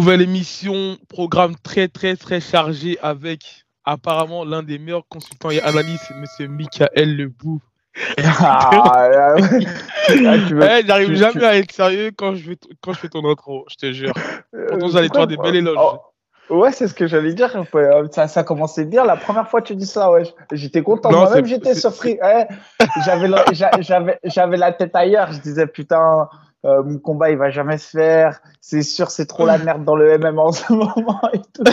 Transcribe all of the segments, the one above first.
Nouvelle émission, programme très très très chargé avec apparemment l'un des meilleurs consultants et analystes, Monsieur Michael Lebou. Ah, eh, J'arrive jamais à être sérieux quand je, fais, quand je fais ton intro, je te jure. Pourtant, vous allez faire des belles éloges. Oh, ouais, c'est ce que j'allais dire. Ça, ça commençait bien. La première fois que tu dis ça, ouais, j'étais content. Moi-même, j'étais surpris. J'avais la tête ailleurs. Je disais, putain, euh, mon combat il va jamais se faire, c'est sûr c'est trop la merde dans le MM en ce moment et tout.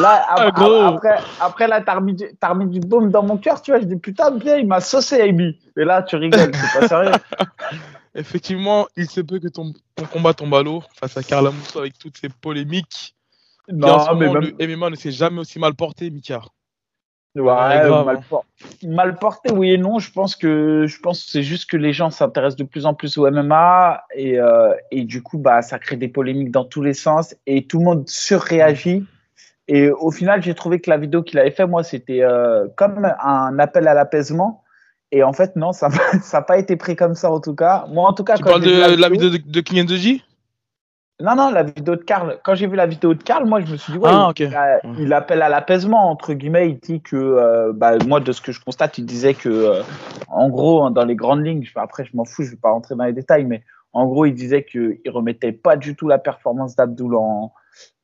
Là ah, après, après, là t'as remis, du, remis du baume dans mon cœur, tu vois, je dis putain bien il m'a saucé Amy. Et là tu rigoles, c'est pas sérieux. Effectivement, il se peut que ton, combat tombe à l'eau face à Carla Moussa avec toutes ces polémiques. Non, mais même... le MMA ne s'est jamais aussi mal porté, Mika. Ouais, hein. mal, porté, oui et non. Je pense que je pense c'est juste que les gens s'intéressent de plus en plus au MMA et, euh, et du coup, bah, ça crée des polémiques dans tous les sens et tout le monde surréagit. Et au final, j'ai trouvé que la vidéo qu'il avait fait, moi, c'était euh, comme un appel à l'apaisement. Et en fait, non, ça n'a pas été pris comme ça en tout cas. Moi, en tout cas, tu parles de la vidéo de, de King non, non, la vidéo de Karl. Quand j'ai vu la vidéo de Karl, moi, je me suis dit, ouais, ah, il, appelle à l'apaisement, entre guillemets. Il dit que, euh, bah, moi, de ce que je constate, il disait que, euh, en gros, hein, dans les grandes lignes, après, je m'en fous, je vais pas rentrer dans les détails, mais en gros, il disait qu'il remettait pas du tout la performance d'Abdoul en,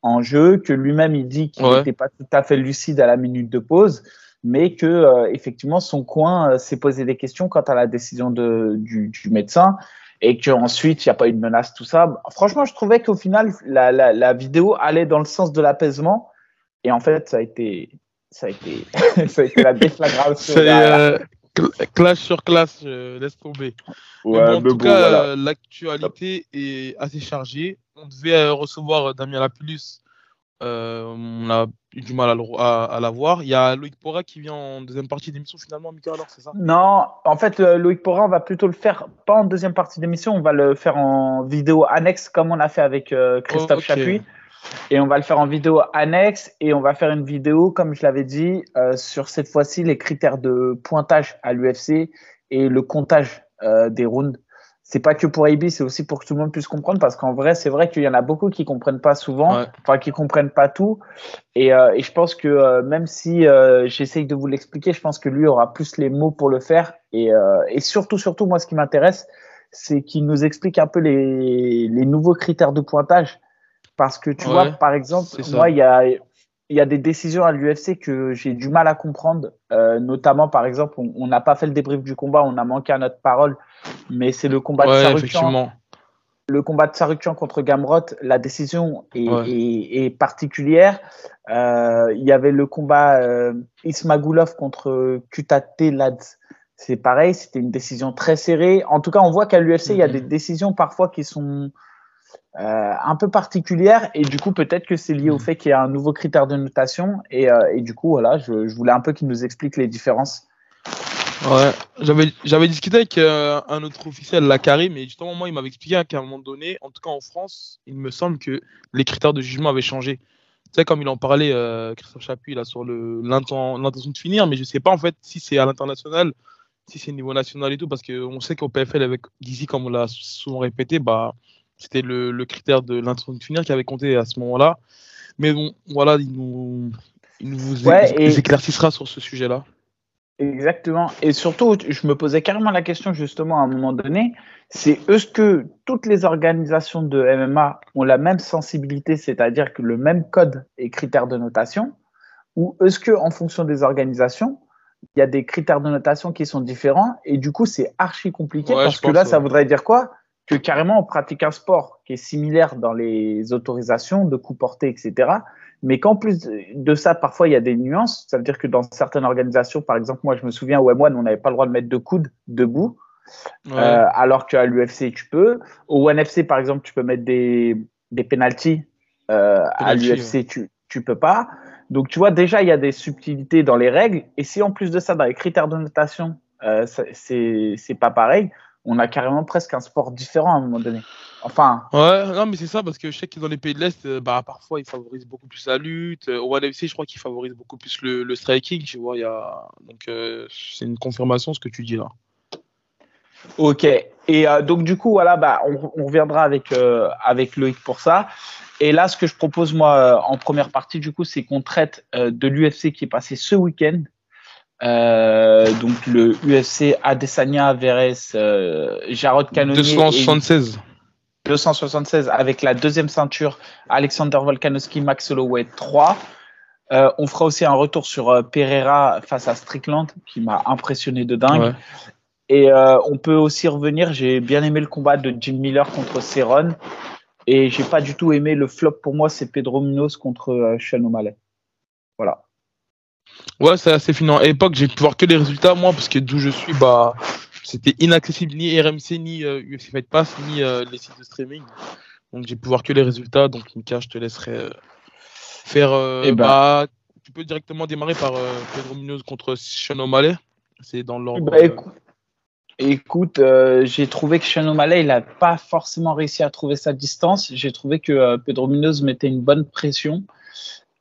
en jeu, que lui-même, il dit qu'il n'était pas tout à fait lucide à la minute de pause, mais que, euh, effectivement, son coin s'est posé des questions quant à la décision de, du, du médecin et qu'ensuite il n'y a pas eu de menace, tout ça. Franchement, je trouvais qu'au final, la, la, la, vidéo allait dans le sens de l'apaisement. Et en fait, ça a été, ça a été, ça a été la déflagration. Euh, clash sur classe, laisse tomber. en tout cas, euh, l'actualité est assez chargée. On devait euh, recevoir Damien Lapulus euh, on a eu du mal à, la voir. Il y a Loïc Pora qui vient en deuxième partie d'émission finalement, Mika, alors c'est ça? Non, en fait, euh, Loïc Pora, on va plutôt le faire pas en deuxième partie d'émission, on va le faire en vidéo annexe comme on a fait avec euh, Christophe Chapuis. Et on va le faire en vidéo annexe et on va faire une vidéo, comme je l'avais dit, sur cette fois-ci les critères de pointage à l'UFC et le comptage des rounds c'est pas que pour AB, c'est aussi pour que tout le monde puisse comprendre parce qu'en vrai, c'est vrai qu'il y en a beaucoup qui comprennent pas souvent, enfin qui comprennent pas tout. Et, euh, et je pense que euh, même si euh, j'essaye de vous l'expliquer, je pense que lui aura plus les mots pour le faire. Et, euh, et surtout, surtout, moi, ce qui m'intéresse, c'est qu'il nous explique un peu les, les nouveaux critères de pointage. Parce que tu vois, par exemple, moi, il y a, il y a des décisions à l'UFC que j'ai du mal à comprendre, euh, notamment par exemple, on n'a pas fait le débrief du combat, on a manqué à notre parole, mais c'est le combat de Sarukian. Le combat de Sarukian contre Gamrot, la décision est, particulière. Euh, il y avait le combat euh, Ismagulov contre Kutate Lads. C'est pareil, c'était une décision très serrée. En tout cas, on voit qu'à l'UFC, il y a des décisions parfois qui sont euh, un peu particulière et du coup peut-être que c'est lié au mm. fait qu'il y a un nouveau critère de notation et, euh, et du coup voilà je, je, voulais un peu qu'il nous explique les différences. Ouais, j'avais j'avais discuté avec euh, un autre officiel, la Karim, et justement moi il m'avait expliqué qu'à un moment donné, en tout cas en France, il me semble que les critères de jugement avaient changé. Tu sais comme il en parlait Christophe Chapuis là sur le l'intention de finir, mais je sais pas en fait si c'est à l'international, si c'est au niveau national et tout, parce qu'on sait qu'au PFL avec Dizzy comme on l'a souvent répété, bah c'était le, critère de l'intention de finir qui avait compté à ce moment-là. Mais bon, voilà, il nous, il nous vous éclaircira sur ce sujet-là. Exactement. Et surtout, je me posais carrément la question justement à un moment donné, c'est est-ce que toutes les organisations de MMA ont la même sensibilité, c'est-à-dire que le même code et critères de notation, ou est-ce que en fonction des organisations, il y a des critères de notation qui sont différents et du coup c'est archi compliqué parce que là, ça voudrait dire quoi? Que carrément on pratique un sport qui est similaire dans les autorisations de coups portés, etc. Mais qu'en plus de ça, parfois il y a des nuances. Ça veut dire que dans certaines organisations, par exemple, moi je me souviens au M1, on n'avait pas le droit de mettre de coude debout, euh, alors qu'à l'UFC tu peux. Au NFC, par exemple, tu peux mettre des, des penalties. Euh, à l'UFC, tu, tu peux pas. Donc tu vois, déjà il y a des subtilités dans les règles. Et si en plus de ça, dans les critères de notation, euh, c'est pas pareil on a carrément presque un sport différent à un moment donné. Enfin. Ouais, non, mais c'est ça, parce que je sais que dans les pays de l'Est, euh, bah, parfois, ils favorisent beaucoup plus la lutte. Euh, au NFC, je crois qu'ils favorisent beaucoup plus le, striking, tu vois. Y a... Donc, euh, c'est une confirmation ce que tu dis là. Ok. Et donc du coup, voilà, bah, on, reviendra avec avec Loïc pour ça. Et là, ce que je propose moi en première partie, du coup, c'est qu'on traite de l'UFC qui est passé ce week-end. Donc le UFC Adesanya Veres Jarod Cannonier. 276. 276 avec la deuxième ceinture Alexander Volkanovski Max Holloway 3. Euh, on fera aussi un retour sur euh, Pereira face à Strickland qui m'a impressionné de dingue. Et euh, on peut aussi revenir, j'ai bien aimé le combat de Jim Miller contre Cerrone et j'ai pas du tout aimé le flop pour moi, c'est Pedro Munoz contre Sean O'Malley. Voilà. Ouais, c'est assez fini. À l'époque, j'ai pu voir que les résultats, moi, parce que d'où je suis, bah, c'était inaccessible ni RMC, ni UFC Fight Pass, ni les sites de streaming. Donc, j'ai pu voir que les résultats. Donc, Mika, je te laisserai faire. Euh, eh ben. bah, tu peux directement démarrer par euh, Pedro Munoz contre Sean O'Malley. C'est dans l'ordre. Eh ben, écoute, euh, j'ai trouvé que Sean O'Malley, il n'a pas forcément réussi à trouver sa distance. J'ai trouvé que Pedro Munoz mettait une bonne pression.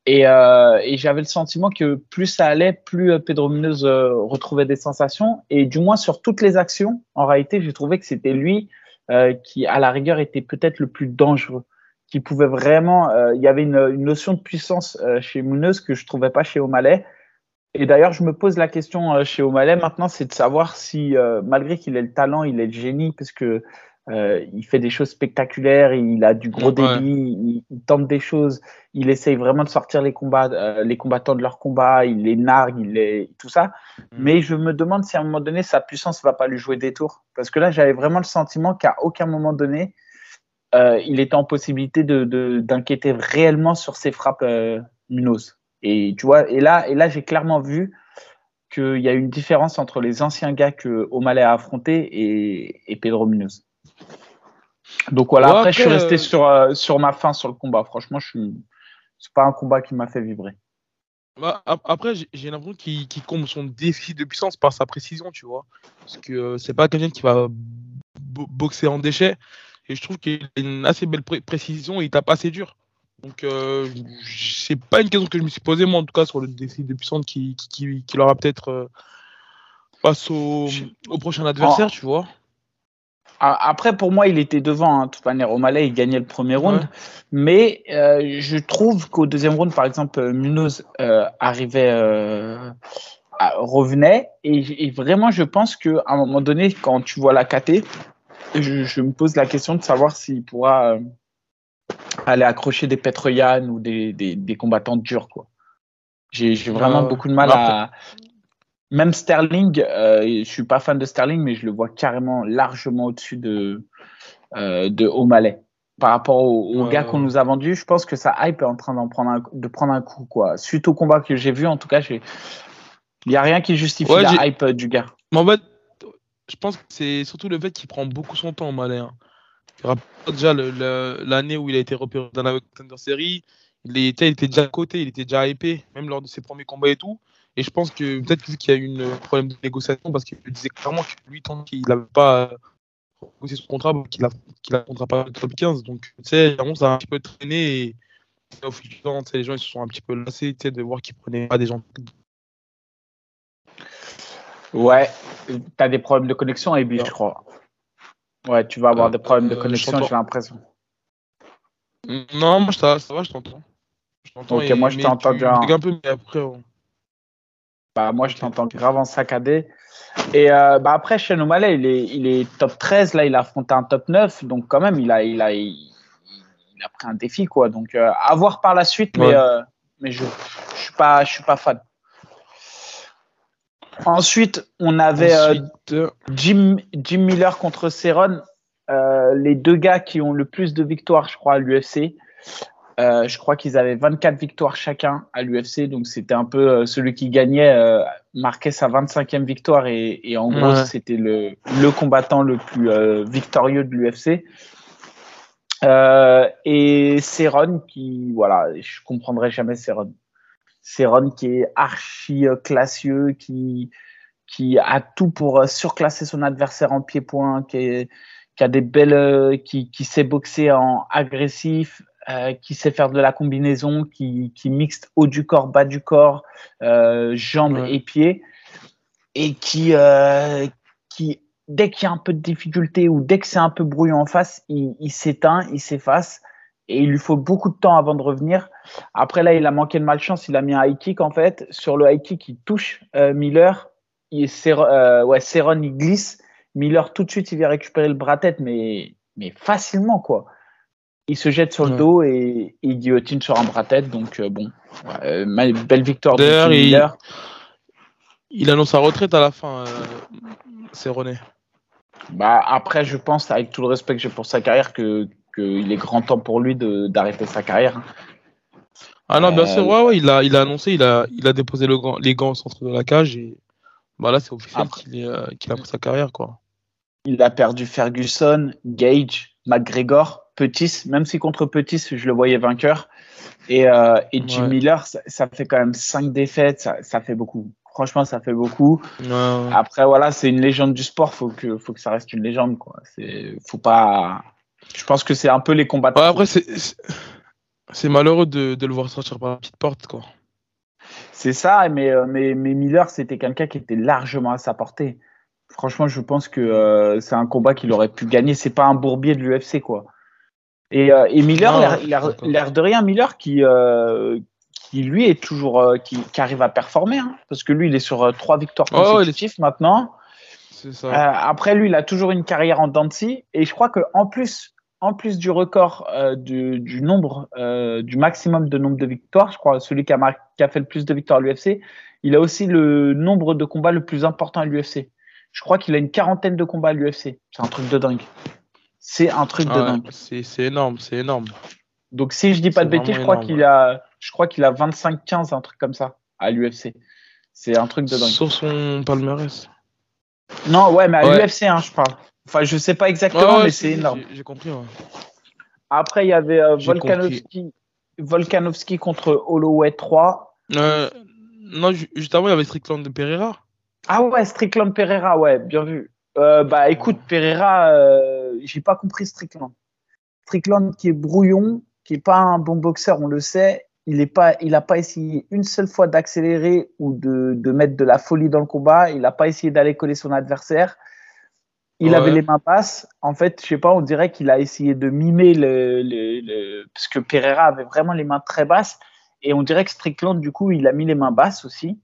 Et, et j'avais le sentiment que plus ça allait, plus Pedro Munoz retrouvait des sensations. Et du moins sur toutes les actions, en réalité, j'ai trouvé que c'était lui qui, à la rigueur, était peut-être le plus dangereux qui pouvait vraiment. Euh, il y avait une, notion de puissance euh, chez Munoz que je trouvais pas chez O'Malley. Et d'ailleurs, je me pose la question euh, chez O'Malley maintenant, c'est de savoir si, malgré qu'il ait le talent, il est le génie, parce que il fait des choses spectaculaires, il a du gros débit, il, tente des choses, il essaye vraiment de sortir les combats, les combattants de leur combat, il les nargue, il les tout ça. Mm. Mais je me demande si à un moment donné sa puissance va pas lui jouer des tours, parce que là j'avais vraiment le sentiment qu'à aucun moment donné euh, il était en possibilité de, d'inquiéter réellement sur ses frappes euh, Munoz. Et tu vois, et là, et là, j'ai clairement vu qu'il y a une différence entre les anciens gars que O'Malley a affronté et, Pedro Munoz. Donc voilà, après, je suis resté euh, sur, sur ma fin sur le combat. Franchement, je suis, c'est pas un combat qui m'a fait vibrer. Bah, après, j'ai l'impression qu'il comble son défi de puissance par sa précision, tu vois. Parce que c'est pas quelqu'un qui va boxer en déchets. Et je trouve qu'il a une assez belle précision et il tape assez dur. Donc, euh, c'est pas une question que je me suis posée, moi, en tout cas, sur le défi de puissance qui, qui, qui, aura peut-être euh, face au, au, prochain adversaire, tu vois. Après, pour moi, il était devant. Hein. Manière, O'Malley, il gagnait le premier round. Mais euh, je trouve qu'au deuxième round, par exemple, Munoz euh, arrivait, revenait. Et, et, vraiment, je pense qu'à un moment donné, quand tu vois la KT, je, me pose la question de savoir s'il pourra euh, aller accrocher des Petroyan ou des, des, combattants durs. Quoi. J'ai, vraiment beaucoup de mal à. Même Sterling, euh, je suis pas fan de Sterling, mais je le vois carrément largement au-dessus de, euh, de O'Malley. Par rapport au, gars qu'on nous a vendu, je pense que sa hype est en train d'en prendre un, de prendre un coup. Quoi. Suite au combat que j'ai vu, en tout cas, il n'y a rien qui justifie la hype du gars. Mais en fait, je pense que c'est surtout le fait qu'il prend beaucoup son temps, Malin. Hein. Déjà l'année où il a été repéré dans la Contender Series, il était, il était déjà à côté, il était déjà hypé, même lors de ses premiers combats et tout. Et je pense que peut-être qu'il y a eu un problème de négociation parce qu'il disait clairement que lui, tant qu'il n'avait pas négocié son contrat, qu'il n'affrontera pas le top 15. Donc, tu sais, ça a un petit peu traîné et au fil du temps, les gens ils se sont un petit peu lassés de voir qu'il prenait pas des gens Ouais, tu as des problèmes de connexion, Ebi, je crois. Ouais, tu vas avoir des problèmes de euh, connexion, j'ai l'impression. Non, moi ça, ça va, je t'entends. Ok, moi je t'entends bien. Un peu, mais après. Bah, moi je t'entends grave en saccadé. Et euh, bah, après, chez O'Malley, il est, il est top 13, là il a affronté un top 9, donc quand même il a, il a, il, a pris un défi, quoi. Donc euh, à voir par la suite, mais, mais je ne je suis, pas, je suis pas fan. Ensuite, on avait euh, Jim, Jim Miller contre Cerrone, euh, les deux gars qui ont le plus de victoires, je crois, à l'UFC. Euh, je crois qu'ils avaient 24 victoires chacun à l'UFC, donc c'était un peu celui qui gagnait marquait sa 25e victoire et, en gros c'était le, le, combattant le plus victorieux de l'UFC. et Cerrone qui voilà, je comprendrai jamais Cerrone. C'est Ron qui est archi euh, classieux, qui, qui a tout pour euh, surclasser son adversaire en pied-point, qui, qui, a des belles, euh, qui, qui sait boxer en agressif, qui sait faire de la combinaison, qui, qui mixe haut du corps, bas du corps, jambes et pieds, et qui, qui dès qu'il y a un peu de difficulté ou dès que c'est un peu brouillon en face, il, il s'éteint, il s'efface et il lui faut beaucoup de temps avant de revenir. Après là, il a manqué de malchance, il a mis un high kick en fait. Sur le high kick, il touche euh, Miller, il, euh, ouais, il glisse. Miller tout de suite, il vient récupérer le bras tête, mais mais facilement quoi. Il se jette sur le dos et, il guillotine sur un bras tête. Donc euh, bon, euh, belle victoire de Miller. Il, annonce sa retraite à la fin, c'est René. Bah après, je pense avec tout le respect que j'ai pour sa carrière que qu'il est grand temps pour lui d'arrêter sa carrière. Hein. Ah non, bien sûr, ouais, ouais, il a, il a annoncé, il a, il a déposé le les gants au centre de la cage et voilà, c'est officiel euh, qu'il a pris sa carrière, quoi. Il a perdu Ferguson, Gage, McGregor, Pettis, même si contre Pettis, je le voyais vainqueur. Et, euh, et Jim Miller, ça, fait quand même cinq défaites, ça, ça fait beaucoup. Franchement, ça fait beaucoup. Après, voilà, c'est une légende du sport, faut que, faut que ça reste une légende, quoi. C'est, faut pas, je pense que c'est un peu les combats. après, c'est malheureux de, de, le voir sortir par la petite porte, quoi. C'est ça, mais, euh, mais, mais Miller, c'était quelqu'un qui était largement à sa portée. Franchement, je pense que euh, c'est un combat qu'il aurait pu gagner. C'est pas un bourbier de l'UFC, quoi. Et, euh, et Miller, l'air de rien, Miller qui, qui lui est toujours, qui, qui, arrive à performer, hein, parce que lui, il est sur trois victoires consécutives maintenant. Ça. après, lui, il a toujours une carrière en dents et je crois qu'en plus, en plus du record euh, du, nombre, euh, du maximum de nombre de victoires, je crois, celui qui a, qui a fait le plus de victoires à l'UFC, il a aussi le nombre de combats le plus important à l'UFC. Je crois qu'il a une quarantaine de combats à l'UFC. C'est un truc de dingue. C'est un truc de dingue. C'est énorme, c'est énorme. Donc si je dis pas de bêtises, je crois qu'il a, je crois qu'il a 25-15, un truc comme ça, à l'UFC. C'est un truc de dingue. Sur son palmarès. Non, ouais, mais à l'UFC, hein, je parle. Enfin, je sais pas exactement, mais c'est énorme. J'ai compris. Après, il y avait euh, Volkanovski, contre Holloway 3. Euh, non, juste avant, il y avait Strickland de Pereira. Ah ouais, Strickland Pereira, ouais, bien vu. Euh, bah écoute, Pereira, euh, j'ai pas compris Strickland. Strickland qui est brouillon, qui est pas un bon boxeur, on le sait. Il est pas, il a pas essayé une seule fois d'accélérer ou de, de mettre de la folie dans le combat. Il a pas essayé d'aller coller son adversaire. Il avait les mains basses. En fait, je sais pas, on dirait qu'il a essayé de mimer le, le, parce que Pereira avait vraiment les mains très basses. Et on dirait que Strickland, du coup, il a mis les mains basses aussi.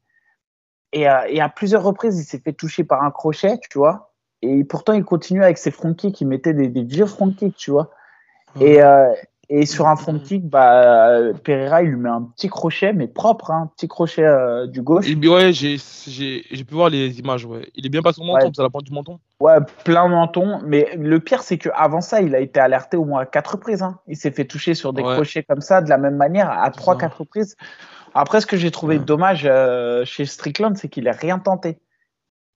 Et, et à plusieurs reprises, il s'est fait toucher par un crochet, tu vois. Et pourtant, il continue avec ses front kicks. Il mettait des, des vieux front kicks, tu vois. Et, euh, et sur un front kick, bah, Pereira, il lui met un petit crochet, mais propre, hein, un petit crochet euh, du gauche. Et, ouais, j'ai pu voir les images. Ouais. Il est bien passé au menton, ouais. ça la pointe du menton. Ouais, plein menton. Mais le pire, c'est qu'avant ça, il a été alerté au moins à quatre reprises. Hein. Il s'est fait toucher sur des crochets comme ça, de la même manière, à trois, quatre reprises. Après, ce que j'ai trouvé dommage euh, chez Strickland, c'est qu'il n'a rien tenté.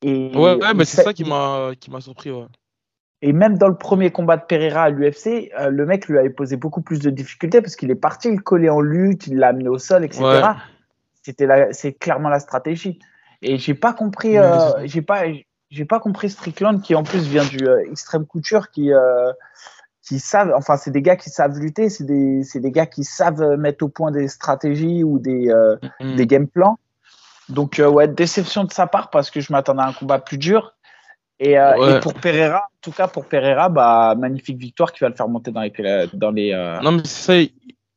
Et ouais, ouais mais c'est ça qui m'a surpris. Ouais. Et même dans le premier combat de Pereira à l'UFC, euh, le mec lui avait posé beaucoup plus de difficultés parce qu'il est parti le coller en lutte, il l'a amené au sol, etc. C'était c'est clairement la stratégie. Et j'ai pas compris, euh, j'ai pas, j'ai pas compris Strickland qui en plus vient du euh, extrême couture qui qui savent, enfin c'est des gars qui savent lutter, c'est des, des gars qui savent mettre au point des stratégies ou des mm-hmm. des game plans. Donc ouais, déception de sa part parce que je m'attendais à un combat plus dur. Euh, et, pour Pereira, en tout cas pour Pereira, bah, magnifique victoire qui va le faire monter dans les. Dans les euh, Non, mais c'est ça,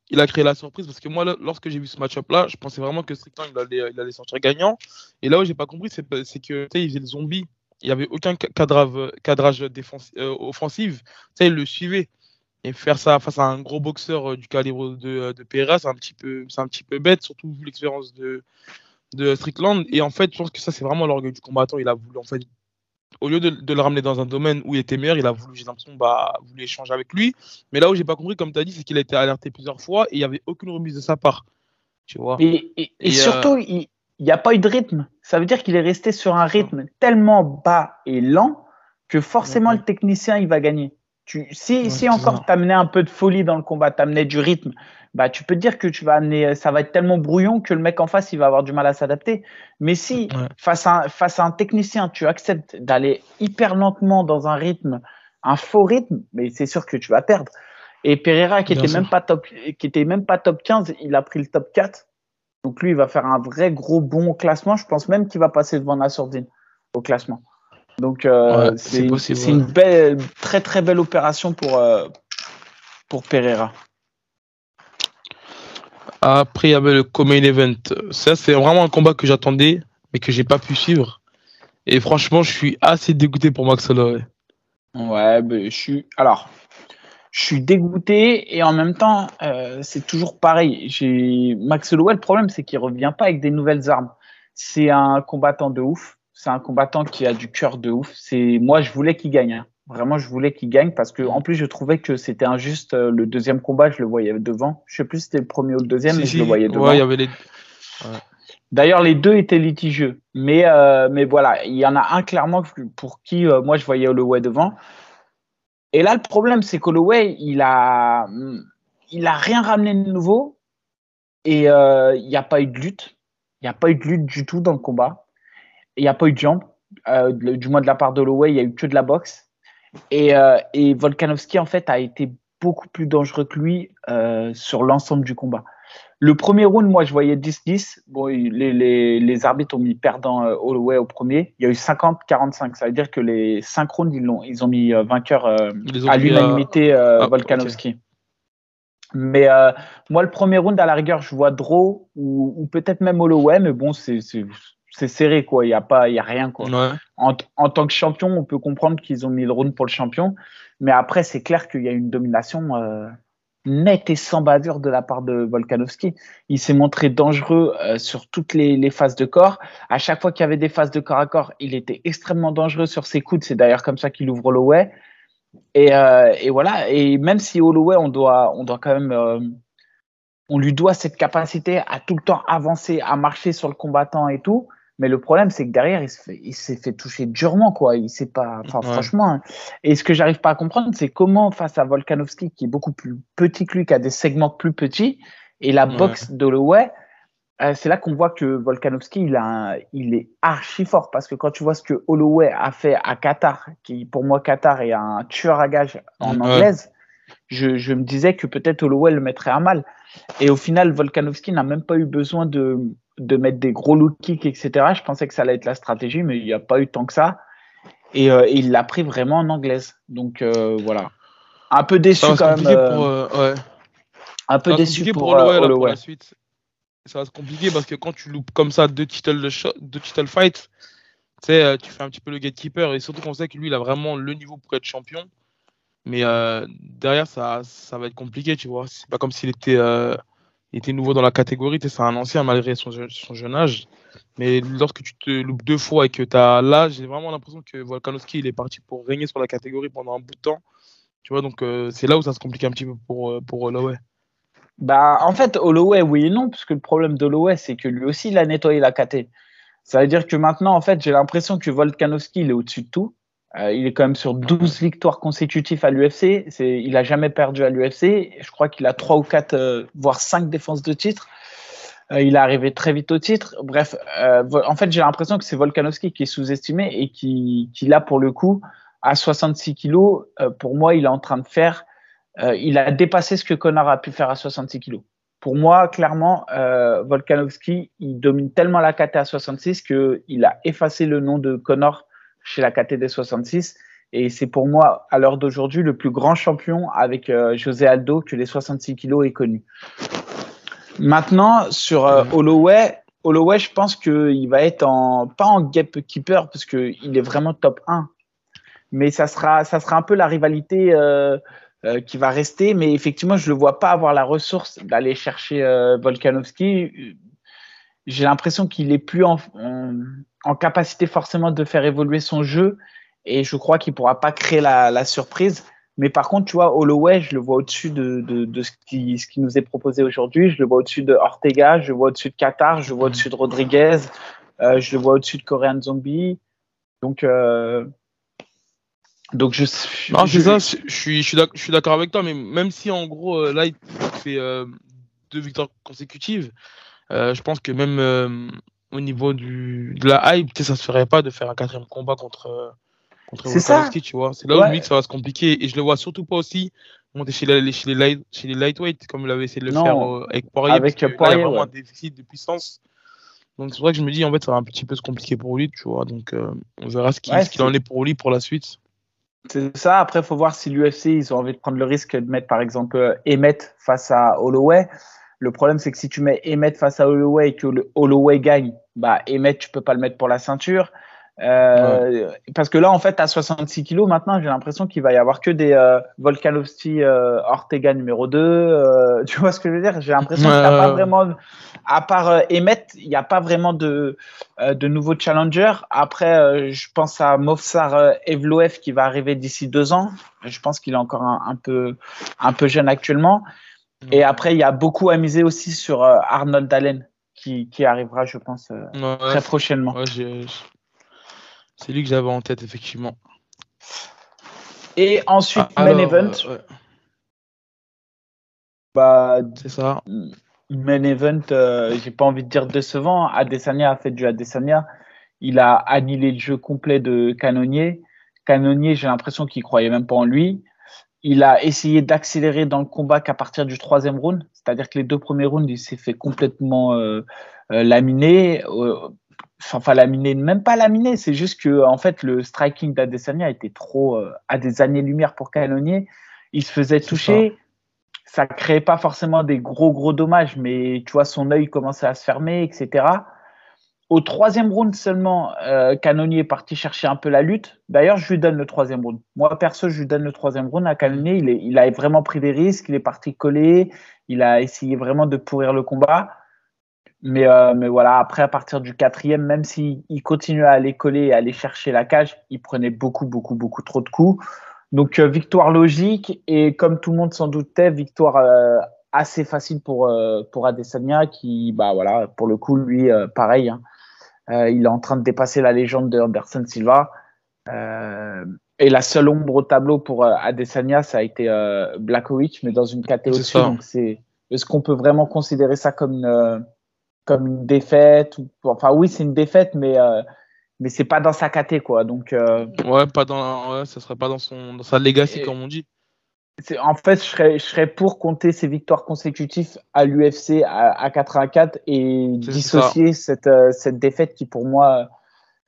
il a créé la surprise parce que moi, lorsque j'ai vu ce match-up là, je pensais vraiment que Strickland il allait, il allait sortir gagnant. Et là où j'ai pas compris, c'est que il faisait le zombie. Il n'y avait aucun cadrage, cadrage euh, offensif. il le suivait. Et faire ça face à un gros boxeur du calibre de, de Pereira, c'est un, petit peu, un petit peu bête, surtout vu l'expérience de, de Strickland. Et en fait, je pense que ça, c'est vraiment l'orgueil du combattant. Il a voulu en fait au lieu de, le ramener dans un domaine où il était meilleur, il a voulu, j'ai l'impression, bah, voulu échanger avec lui. Mais là où j'ai pas compris, comme tu as dit, c'est qu'il a été alerté plusieurs fois et il n'y avait aucune remise de sa part. Tu vois. Et, et, surtout, euh, il n'y a pas eu de rythme. Ça veut dire qu'il est resté sur un rythme tellement bas et lent que forcément le technicien, il va gagner. Tu, si, si encore t'amenais un peu de folie dans le combat, t'amenais du rythme, bah tu peux te dire que tu vas amener, ça va être tellement brouillon que le mec en face il va avoir du mal à s'adapter. Mais si face à face à un technicien, tu acceptes d'aller hyper lentement dans un rythme, un faux rythme, mais c'est sûr que tu vas perdre. Et Pereira qui était même pas top, qui était même pas top 15, il a pris le top 4. Donc lui, il va faire un vrai gros bon classement. Je pense même qu'il va passer devant Nassourdine au classement. Donc c'est une belle, très très belle opération pour, pour Pereira. Après, il y avait le Comain Event. Ça, c'est vraiment un combat que j'attendais, mais que j'ai pas pu suivre. Et franchement, je suis assez dégoûté pour Max Holloway. Ouais, je suis. Alors, je suis dégoûté et en même temps, euh, c'est toujours pareil. Max Holloway. Le problème, c'est qu'il revient pas avec des nouvelles armes. C'est un combattant de ouf. C'est un combattant qui a du cœur de ouf. C'est moi, je voulais qu'il gagne. Hein. Vraiment, je voulais qu'il gagne parce que en plus, je trouvais que c'était injuste. Euh, le deuxième combat, je le voyais devant. Je sais plus si c'était le premier ou le deuxième, mais je le voyais devant. Ouais, il y avait les. D'ailleurs, les deux étaient litigieux. Mais, euh, mais voilà, il y en a un clairement pour qui euh, moi je voyais Holloway devant. Et là, le problème, c'est qu'Holloway, il a, il a rien ramené de nouveau. Et il n'y a pas eu de lutte. Il n'y a pas eu de lutte du tout dans le combat. Il n'y a pas eu de jambes. du moins de la part d'Holloway, il n'y a eu que de la boxe. Et, euh, et, Volkanovski, en fait, a été beaucoup plus dangereux que lui euh, sur l'ensemble du combat. Le premier round, moi, je voyais 10-10. Bon, les, les, les, arbitres ont mis perdant euh, Holloway au premier. Il y a eu 50-45. Ça veut dire que les 5 rounds, ils ont, ils ont mis euh, vainqueur euh, à l'unanimité ah, Volkanovski. Mais moi, le premier round, à la rigueur, je vois Draw ou, ou peut-être même Holloway. Mais bon, c'est c'est serré quoi. Il y a pas il y a rien quoi. En, en, tant que champion on peut comprendre qu'ils ont mis le round pour le champion. Mais après c'est clair qu'il y a une domination euh, nette et sans bavure de la part de Volkanovski. Il s'est montré dangereux euh, sur toutes les, les, phases de corps. À chaque fois qu'il y avait des phases de corps à corps il était extrêmement dangereux sur ses coudes. C'est d'ailleurs comme ça qu'il ouvre Holloway. Et, euh, et voilà. Et même si Holloway on doit on doit quand même on lui doit cette capacité à tout le temps avancer, à marcher sur le combattant et tout. Mais le problème, c'est que derrière, il s'est fait, toucher durement, quoi. Il sait pas, enfin, franchement. Hein. Et ce que j'arrive pas à comprendre, c'est comment, face à Volkanovski, qui est beaucoup plus petit que lui, qui a des segments plus petits, et la boxe d'Holloway, euh, c'est là qu'on voit que Volkanovski, il, a il est archi fort. Parce que quand tu vois ce que Holloway a fait à Qatar, qui, pour moi, Qatar est un tueur à gage en anglaise, je, je me disais que peut-être Holloway le mettrait à mal. Et au final, Volkanovski n'a même pas eu besoin de, de mettre des gros look kicks, etc. Je pensais que ça allait être la stratégie, mais il n'y a pas eu tant que ça. Et, euh, il l'a pris vraiment en anglaise. Donc euh, voilà. Un peu déçu quand même. Euh, pour, ouais. Un peu déçu pour, pour, la suite. Ça va se compliquer parce que quand tu loupes comme ça deux title, deux title fights, tu sais, tu fais un petit peu le gatekeeper. Et surtout qu'on sait que lui, il a vraiment le niveau pour être champion. Mais derrière, ça, ça va être compliqué, tu vois. C'est pas comme s'il était il était nouveau dans la catégorie, c'est un ancien malgré son, jeune âge. Mais lorsque tu te loupes deux fois et que tu as là, j'ai vraiment l'impression que Volkanovski il est parti pour régner sur la catégorie pendant un bout de temps. Tu vois, donc euh, c'est là où ça se complique un petit peu pour, euh, pour Holloway. Bah, en fait, Holloway, oui et non, parce que le problème d'Holloway, c'est que lui aussi, il a nettoyé la KT. Ça veut dire que maintenant, en fait, j'ai l'impression que Volkanovski, il est au-dessus de tout. Euh, il est quand même sur 12 victoires consécutives à l'UFC. Il n'a jamais perdu à l'UFC. Je crois qu'il a 3 ou 4, euh, voire 5 défenses de titre. Euh, il est arrivé très vite au titre. Bref, en fait, j'ai l'impression que c'est Volkanovski qui est sous-estimé et qui, qui, là, pour le coup, à 66 kilos, pour moi, il est en train de faire. il a dépassé ce que Connor a pu faire à 66 kilos. Pour moi, clairement, Volkanovski, il domine tellement la KT à 66 qu'il a effacé le nom de Connor chez la KTD 66. Et c'est pour moi, à l'heure d'aujourd'hui, le plus grand champion avec euh, José Aldo que les 66 kilos aient connu. Maintenant, sur euh, Holloway, Holloway, je pense qu'il va être en, pas en gatekeeper parce qu'il est vraiment top 1. Mais ça sera, ça sera un peu la rivalité euh, qui va rester. Mais effectivement, je ne le vois pas avoir la ressource d'aller chercher Volkanovski. J'ai l'impression qu'il est plus en, en capacité forcément de faire évoluer son jeu et je crois qu'il pourra pas créer la, surprise. Mais par contre, tu vois, Holloway, je le vois au-dessus de, de, ce, qui, ce qui nous est proposé aujourd'hui. Je le vois au-dessus de Ortega, je le vois au-dessus de Qatar, je le vois au-dessus de Rodriguez, euh, je le vois au-dessus de Korean Zombie. Donc, euh, donc je, je, je, suis, je suis d'accord avec toi, mais même si en gros, euh, là, il fait deux victoires consécutives, je pense que même au niveau du, de la hype, ça se ferait pas de faire un quatrième combat contre, contre Volkanovski, tu vois. C'est là où lui que ça va se compliquer. Et je le vois surtout pas aussi monter chez les, chez les, light, chez les lightweight, comme il avait essayé de le faire euh, avec Poirier. Avec Poirier, il y a vraiment un déficit de puissance. Donc c'est vrai que je me dis, en fait, ça va un petit peu se compliquer pour lui, tu vois. Donc euh, on verra ce qu'il en est pour lui pour la suite. C'est ça. Après, il faut voir si l'UFC, ils ont envie de prendre le risque de mettre, par exemple, Emmett face à Holloway. Le problème, c'est que si tu mets Emmett face à Holloway et que Holloway gagne, bah, Emmett, tu peux pas le mettre pour la ceinture. Euh, parce que là, en fait, à 66 kilos, maintenant, j'ai l'impression qu'il va y avoir que des euh, Volkanovski euh, Ortega numéro 2. Euh, tu vois ce que je veux dire? J'ai l'impression qu'il n'y a pas vraiment, à part euh, Emmett, il n'y a pas vraiment de, de nouveaux challengers. Après, je pense à Movsar Evloev qui va arriver d'ici deux ans. Je pense qu'il est encore un, un, peu, un peu jeune actuellement. Et après, il y a beaucoup à miser aussi sur Arnold Allen qui, qui arrivera, je pense, très prochainement. C'est lui que j'avais en tête, effectivement. Et ensuite, ah, main event. Euh, bah, c'est ça. Main event, euh, j'ai pas envie de dire décevant. Adesanya a fait du Adesanya. Il a annihilé le jeu complet de Canonnier. Canonnier, j'ai l'impression qu'il croyait même pas en lui. Il a essayé d'accélérer dans le combat qu'à partir du troisième round. C'est-à-dire que les deux premiers rounds, il s'est fait complètement euh, laminer enfin laminer, même pas laminer, c'est juste que en fait le striking d'Adesanya était trop euh, à des années-lumière pour Canonier. Il se faisait toucher, ça. ça créait pas forcément des gros gros dommages, mais tu vois son œil commençait à se fermer, etc. Au troisième round seulement, euh, Canonier est parti chercher un peu la lutte. D'ailleurs, je lui donne le troisième round. Moi, perso, je lui donne le troisième round à Canonier. Il, il a vraiment pris des risques, il est parti coller, il a essayé vraiment de pourrir le combat. Mais, euh, voilà, après, à partir du quatrième, même s'il continuait à aller coller et à aller chercher la cage, il prenait beaucoup, beaucoup, beaucoup trop de coups. Donc, euh, victoire logique. Et comme tout le monde s'en doutait, victoire euh, assez facile pour, pour Adesanya, qui, bah voilà, pour le coup, lui, pareil, hein. Il est en train de dépasser la légende de Anderson Silva. et la seule ombre au tableau pour Adesanya, ça a été Blakovic, mais dans une catégorie. Donc, c'est, est-ce qu'on peut vraiment considérer ça comme une comme une défaite ou enfin oui c'est une défaite mais euh, mais c'est pas dans sa caté quoi donc euh, ouais pas dans ouais, ça serait pas dans son dans sa legacy comme on dit en fait je serais je serais pour compter ses victoires consécutives à l'UFC à, à 84 et dissocier cette euh, cette défaite qui pour moi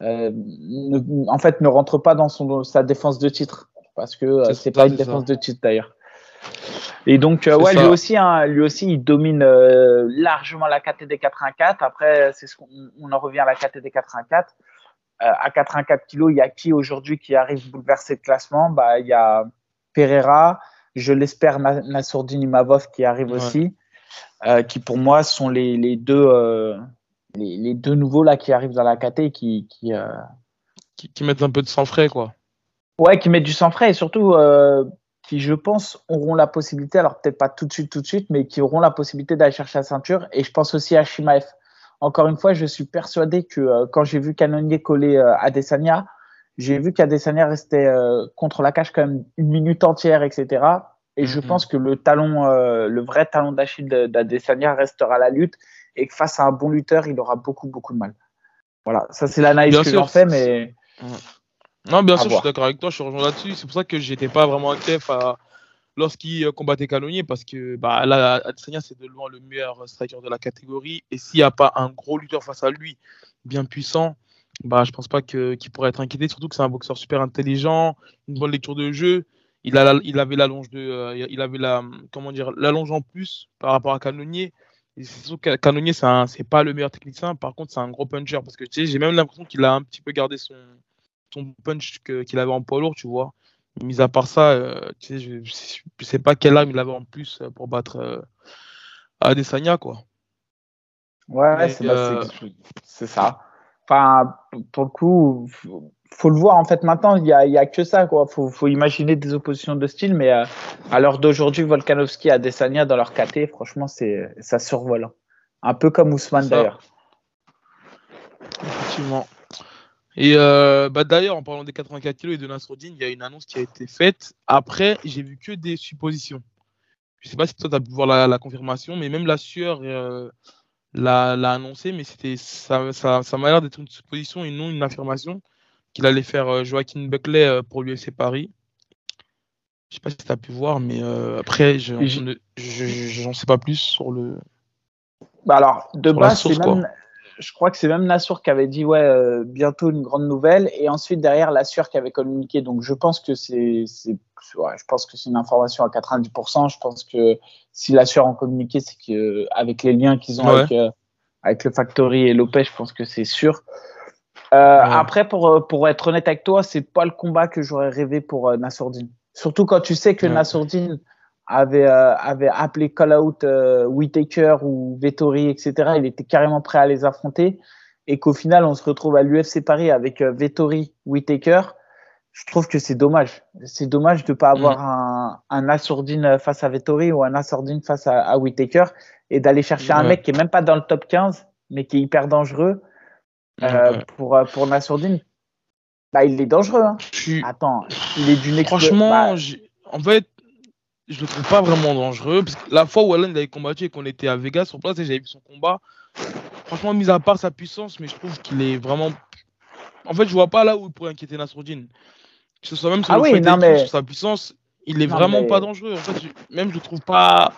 en fait ne rentre pas dans son sa défense de titre. Parce que c'est pas une défense de titre d'ailleurs. Et donc, euh, ouais, lui aussi, hein, lui aussi, il domine euh, largement la KTD 84. Après, c'est ce on en revient à la KTD 84. Euh, à 84 kilos, il y a qui aujourd'hui qui arrive bouleverser le classement? Bah, il y a Pereira, je l'espère Nassourdine Imavov qui arrive aussi, qui pour moi sont les, les deux les, les, deux nouveaux là qui arrivent dans la KT qui qui, qui, qui mettent un peu de sang frais quoi. Ouais, qui mettent du sang frais et surtout qui, je pense, auront la possibilité, alors peut-être pas tout de suite, tout de suite, mais qui auront la possibilité d'aller chercher la ceinture. Et je pense aussi à Shimaev. Encore une fois, je suis persuadé que euh, quand j'ai vu Canonier coller euh, à Desania, j'ai vu qu'Adesanya restait euh, contre la cage quand même une minute entière, etc. Et je mm-hmm. pense que le talon, le vrai talon d'Achille d'Adesanya restera la lutte et que face à un bon lutteur, il aura beaucoup, beaucoup de mal. Voilà, ça c'est l'analyse que j'en fais, mais. Non, bien sûr, je suis d'accord avec toi, je suis rejoint là-dessus. C'est pour ça que j'étais pas vraiment inquiet lorsqu'il euh, combattait Canonier parce que bah, là, Adesanya, c'est de loin le meilleur striker de la catégorie. Et s'il n'y a pas un gros lutteur face à lui, bien puissant, bah, je pense pas qu'il pourrait être inquiété. Surtout que c'est un boxeur super intelligent, une bonne lecture de jeu. Il, a il avait l'allonge de, euh, il avait la, comment dire, l'allonge en plus par rapport à Canonier. C'est sûr que Canonier, c'est pas le meilleur technicien. Par contre, c'est un gros puncher parce que tu sais, j'ai même l'impression qu'il a un petit peu gardé son, son punch qu'il avait en poids lourd, tu vois. Mis à part ça, euh, tu sais, je, ne sais pas quelle arme il avait en plus euh, pour battre euh, Adesanya, quoi. Ouais, c'est ça. Enfin, pour le coup, faut, faut le voir en fait maintenant, il n'y a, y a que ça, quoi. Faut, faut imaginer des oppositions de style, mais à l'heure d'aujourd'hui, Volkanovski et Adesanya dans leur KT, franchement, c'est ça survole. Un peu comme Ousmane d'ailleurs. Effectivement. Et euh, bah d'ailleurs, en parlant des 84 kg et de Nasruddin, il y a une annonce qui a été faite. Après, j'ai vu que des suppositions. Je sais pas si toi, tu as pu voir la, confirmation, mais même la sueur euh, l'a annoncé, mais c'était ça, ça, ça m'a l'air d'être une supposition et non une affirmation qu'il allait faire euh, Joaquin Buckley euh, pour l'UFC Paris. Je sais pas si tu as pu voir, mais après, je j'en sais pas plus sur le. Bah alors, de base, c'est même, je crois que c'est même Nassour qui avait dit ouais euh, bientôt une grande nouvelle et ensuite derrière Lassure qui avait communiqué. Donc je pense que c'est ouais, je pense que c'est une information à 90%. Je pense que si Lassure en communiqué, c'est que avec les liens qu'ils ont avec, euh, avec le Factory et Lopez, je pense que c'est sûr. Euh, Après, pour, pour être honnête avec toi, c'est pas le combat que j'aurais rêvé pour Nassourdine. Surtout quand tu sais que. Nassourdine avait, euh, avait appelé call out euh, Whitaker ou Vettori, etc. Il était carrément prêt à les affronter. Et qu'au final, on se retrouve à l'UFC Paris avec euh, Vettori, Whitaker. Je trouve que c'est dommage. C'est dommage de ne pas avoir mm. un, un Assourdine face à Vettori ou un Assourdine face à, à Whitaker et d'aller chercher un mec qui est même pas dans le top 15, mais qui est hyper dangereux euh, pour, pour Nassourdine. Bah, il est dangereux. Hein. suis... Attends, il est d'une Franchement, bah... en fait, je le trouve pas vraiment dangereux. Parce que la fois où Alan avait combattu et qu'on était à Vegas sur place et j'avais vu son combat, franchement, mis à part sa puissance, mais je trouve qu'il est vraiment. En fait, je vois pas là où il pourrait inquiéter Nasruddin. Que ce soit même sur, ah le oui, fait non, mais... sur sa puissance, il est non, vraiment mais... pas dangereux. En fait, je... même je le trouve pas.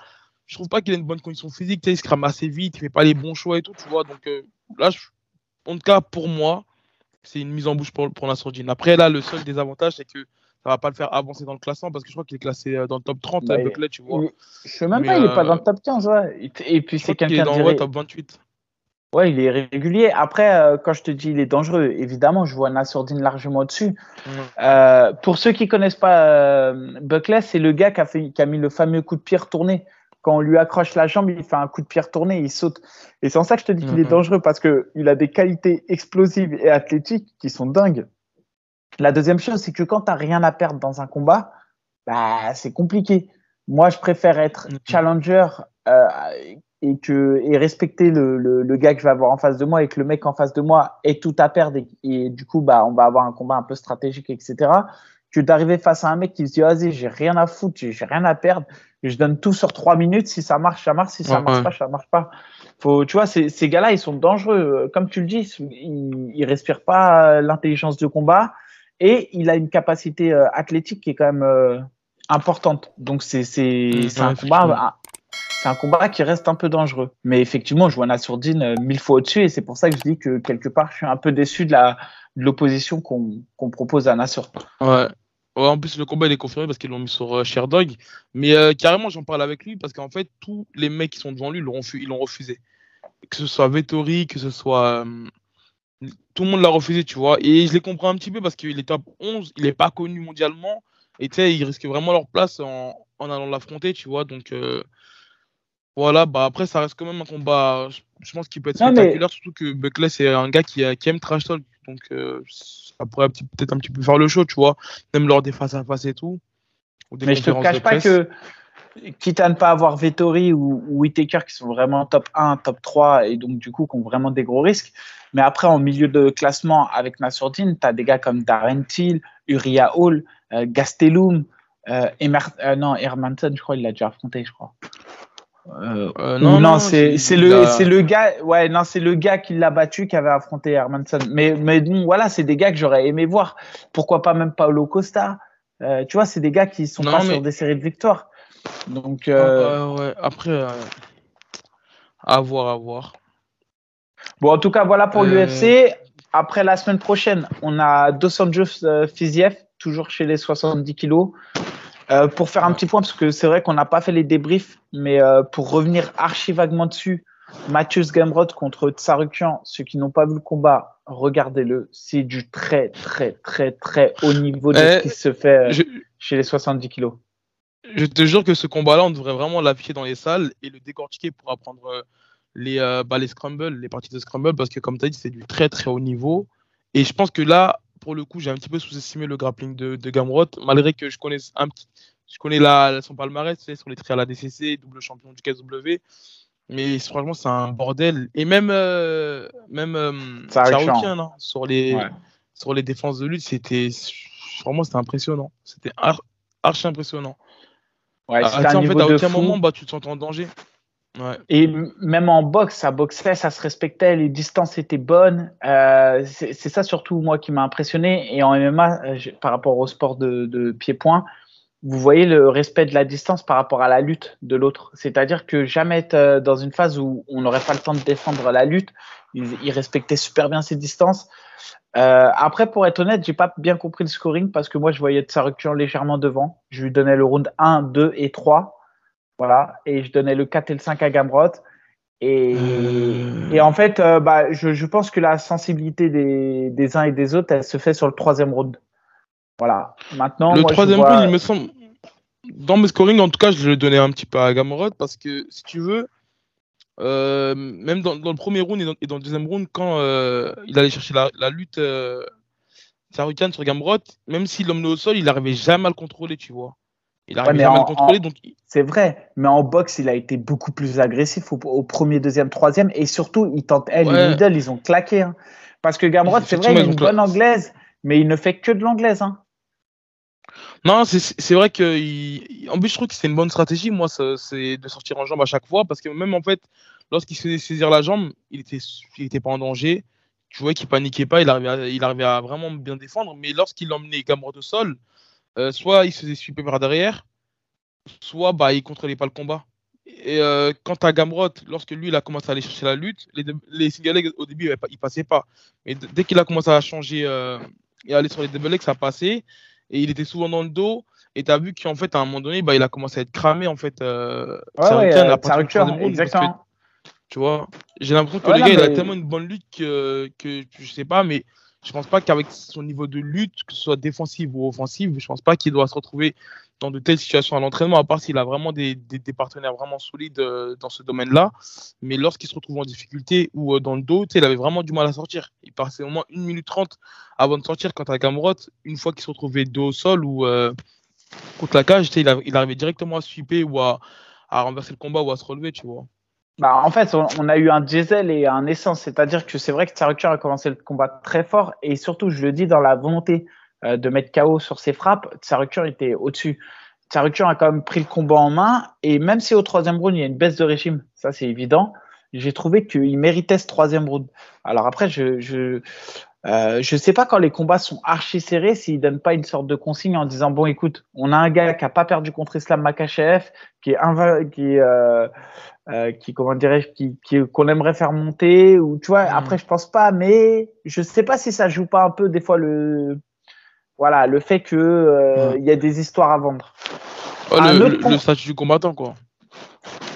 Je trouve pas qu'il a une bonne condition physique. Il se crame assez vite, il fait pas les bons choix et tout, tu vois. Donc euh, là, je... en tout cas, pour moi, c'est une mise en bouche pour, pour Nasruddin. Après, là, le seul désavantage, c'est que ça va pas le faire avancer dans le classement parce que je crois qu'il est classé dans le top 30 bah, Buckley, tu vois. Je sais même mais pas, euh... il est pas dans le top 15, ouais. Et puis c'est quelqu'un qui est dans le top 28. Ouais, il est régulier. Après, euh, quand je te dis il est dangereux, évidemment, je vois Nassourdine largement au-dessus. Mmh. Euh, pour ceux qui connaissent pas euh, Buckley, c'est le gars qui a, fait, qui a mis le fameux coup de pied retourné. Quand on lui accroche la jambe, il fait un coup de pied retourné, il saute. Et c'est en ça que je te dis qu'il mmh. est dangereux parce que il a des qualités explosives et athlétiques qui sont dingues. La deuxième chose, c'est que quand tu n'as rien à perdre dans un combat, bah, c'est compliqué. Moi, je préfère être challenger euh, et, que, et respecter le, le, le, gars que je vais avoir en face de moi et que le mec en face de moi ait tout à perdre et, et du coup, bah, on va avoir un combat un peu stratégique, etc. Que d'arriver face à un mec qui se dit, vas-y, j'ai rien à foutre, j'ai rien à perdre, je donne tout sur trois minutes, si ça marche, ça marche, si ça ouais, marche ouais. pas, ça marche pas. Faut, tu vois, ces, ces gars-là, ils sont dangereux. Comme tu le dis, ils, ils respirent pas l'intelligence de combat et il a une capacité euh, athlétique qui est quand même euh, importante. Donc c'est c'est mmh, un combat c'est un combat qui reste un peu dangereux. Mais effectivement, je vois Nassourdine euh, mille fois au-dessus et c'est pour ça que je dis que quelque part je suis un peu déçu de la de l'opposition qu'on propose à Nassour. Ouais. Ouais, en plus, le combat il est confirmé parce qu'ils l'ont mis sur euh, Sherdog. Mais carrément, j'en parle avec lui parce qu'en fait, tous les mecs qui sont devant lui ils l'ont refusé. Que ce soit Vettori, que ce soit tout le monde l'a refusé, tu vois. Et je les comprends un petit peu parce qu'il est top 11, il n'est pas connu mondialement. Et tu sais, ils risquent vraiment leur place en, en allant l'affronter, tu vois. Donc euh, voilà, bah après, ça reste quand même un combat, je, pense qu'il peut être spectaculaire, mais... surtout que Buckley, c'est un gars qui, qui, aime trash talk. Donc euh, ça pourrait peut-être un petit peu faire le show, tu vois. Même lors des face à face et tout. mais je te cache pas que quitte à ne pas avoir Vettori ou, ou Whitaker qui sont vraiment top 1, top 3 et donc du coup qui ont vraiment des gros risques. Mais après, en milieu de classement avec Nassourdine, tu as des gars comme Darren Till, Uriah Hall, euh, Gastelum, euh, Emer euh, non, Hermanson, je crois, il l'a déjà affronté, je crois. Euh, non, non, non c'est le c'est le gars ouais non c'est le gars qui l'a battu qui avait affronté Hermanson mais mais bon voilà c'est des gars que j'aurais aimé voir pourquoi pas même Paulo Costa tu vois c'est des gars qui sont non, pas mais... sur des séries de victoires donc euh... ouais, après à voir à voir Bon, en tout cas, voilà pour euh... l'UFC. Après la semaine prochaine, on a Dos Anjos euh, Fiziev, toujours chez les 70 kilos. Euh, pour faire un petit point, parce que c'est vrai qu'on n'a pas fait les débriefs, mais euh, pour revenir archi vaguement dessus, Mathieu Gamrot contre Tsarukian, ceux qui n'ont pas vu le combat, regardez-le. C'est du très, très, très, très haut niveau de ce qui se fait je... chez les 70 kilos. Je te jure que ce combat-là, on devrait vraiment l'afficher dans les salles et le décortiquer pour apprendre les, euh, bah, les scrambles, les parties de scramble, parce que comme tu as dit, c'est du très très haut niveau. Et je pense que là, pour le coup, j'ai un petit peu sous-estimé le grappling de, de Gamrot, malgré que je connais un petit, je connais la, son palmarès, tu sais, sur les trials à la DCC, double champion du KSW. Mais franchement, c'est un bordel. Et même, euh, même euh, Charokian, hein, sur, les, ouais. sur les défenses de lutte, c'était vraiment c'était impressionnant. C'était ar archi impressionnant. Ouais, ah, un en fait, à aucun fou. moment, bah, tu te sens en danger. Ouais. Et même en boxe, ça boxait, ça se respectait, les distances étaient bonnes. Euh, c'est ça surtout moi qui m'a impressionné. Et en MMA, euh, par rapport au sport de, de pied-point, vous voyez le respect de la distance par rapport à la lutte de l'autre. C'est-à-dire que jamais être euh, dans une phase où on n'aurait pas le temps de défendre la lutte. Il, respectait super bien ses distances. Euh, après, pour être honnête, j'ai pas bien compris le scoring parce que moi, je voyais rupture légèrement devant. Je lui donnais le round 1, 2 et 3. Voilà. Et je donnais le 4 et le 5 à Gamrot. Et, euh. et en fait, euh, bah, je, je, pense que la sensibilité des, des, uns et des autres, elle se fait sur le troisième round. Voilà. Maintenant, le troisième round, il me semble. Dans mes scoring, en tout cas, je le donnais un petit peu à Gamrot parce que si tu veux, euh, même dans, dans, le premier round et dans, et dans, le deuxième round, quand euh, il allait chercher la, la lutte euh, Sarukan sur Gamrot, même s'il l'emmenait au sol, il n'arrivait jamais à le contrôler, tu vois. Il arrivait jamais à le contrôler. Donc... C'est vrai, mais en boxe, il a été beaucoup plus agressif au, premier, deuxième, troisième, et surtout, il tente, hey, les middle, ils ont claqué. Hein. Parce que Gamrot, c'est vrai, il a une bonne anglaise, mais il ne fait que de l'anglaise. Hein. Non, c'est vrai que. En plus, je trouve que c'est une bonne stratégie, moi, c'est de sortir en jambe à chaque fois. Parce que même en fait, lorsqu'il se faisait saisir la jambe, il était, il était pas en danger. Tu vois qu'il paniquait pas, il arrivait, à, il arrivait à vraiment bien défendre. Mais lorsqu'il emmenait Gamrot au sol, euh, soit il se faisait sweeper par derrière, soit bah, il contrôlait pas le combat. Et euh, quant à Gamrot, lorsque lui il a commencé à aller chercher la lutte, les, les au début il passait pas. Mais dès qu'il a commencé à changer euh, et aller sur les double ça passait et il était souvent dans le dos. Et tu as vu qu'en fait, à un moment donné, bah, il a commencé à être cramé. En fait, euh, ouais, ouais, euh, exactement. tu vois, j'ai l'impression que le gars, il a tellement une bonne lutte que, que je sais pas, mais je pense pas qu'avec son niveau de lutte, que ce soit défensive ou offensive, je pense pas qu'il doit se retrouver dans de telles situations à l'entraînement, à part s'il a vraiment des, partenaires vraiment solides euh, dans ce domaine-là. Mais lorsqu'il se retrouve en difficulté ou euh, dans le dos, il avait vraiment du mal à sortir. Il passait au moins 1 minute 30 avant de sortir. Quant à Gamrot, une fois qu'il se retrouvait dos au sol ou euh, contre la cage, il, il, arrivait directement à sweeper ou à, renverser le combat ou à se relever, tu vois. Bah, en fait, on, a eu un diesel et un essence. C'est-à-dire que c'est vrai que Tsarukur a commencé le combat très fort et surtout, je le dis, dans la volonté euh, de mettre KO sur ses frappes, Tsarukur était au-dessus. Tsarukur a quand même pris le combat en main et même si au troisième round, il y a une baisse de régime, ça c'est évident, j'ai trouvé qu'il méritait ce troisième round. Alors après, je, je, euh, je sais pas quand les combats sont archi serrés s'ils donnent pas une sorte de consigne en disant bon écoute on a un gars qui a pas perdu contre Islam Makachev qui est qui euh, euh, qui comment dirais-je qui qu'on aimerait faire monter ou tu vois mm. après je pense pas mais je sais pas si ça joue pas un peu des fois le voilà, le fait que euh, il y a des histoires à vendre. le, statut du combattant, quoi.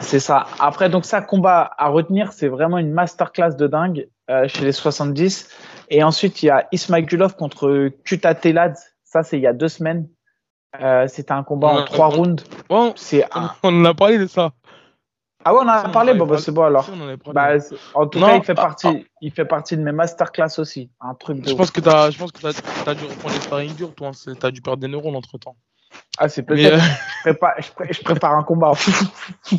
C'est ça. Après, donc ça, combat à retenir, c'est vraiment une masterclass de dingue euh, chez les 70. Et ensuite, il y a Ismailov contre Kuta Telad. Ça, c'est il y a deux semaines. Euh, c'était un combat en trois rounds. C'est on en a parlé de ça. Ah ouais, on en a parlé, bon, bah, c'est bon alors. Bah, en tout cas, il fait, partie, il fait partie de mes masterclass aussi. Un truc de je, pense que as, je pense que tu as, dû reprendre les sparring durs, toi. Hein. Tu as dû perdre des neurones entre temps. Ah, c'est peut-être. Euh... Je, prépare, je, prépare, un combat.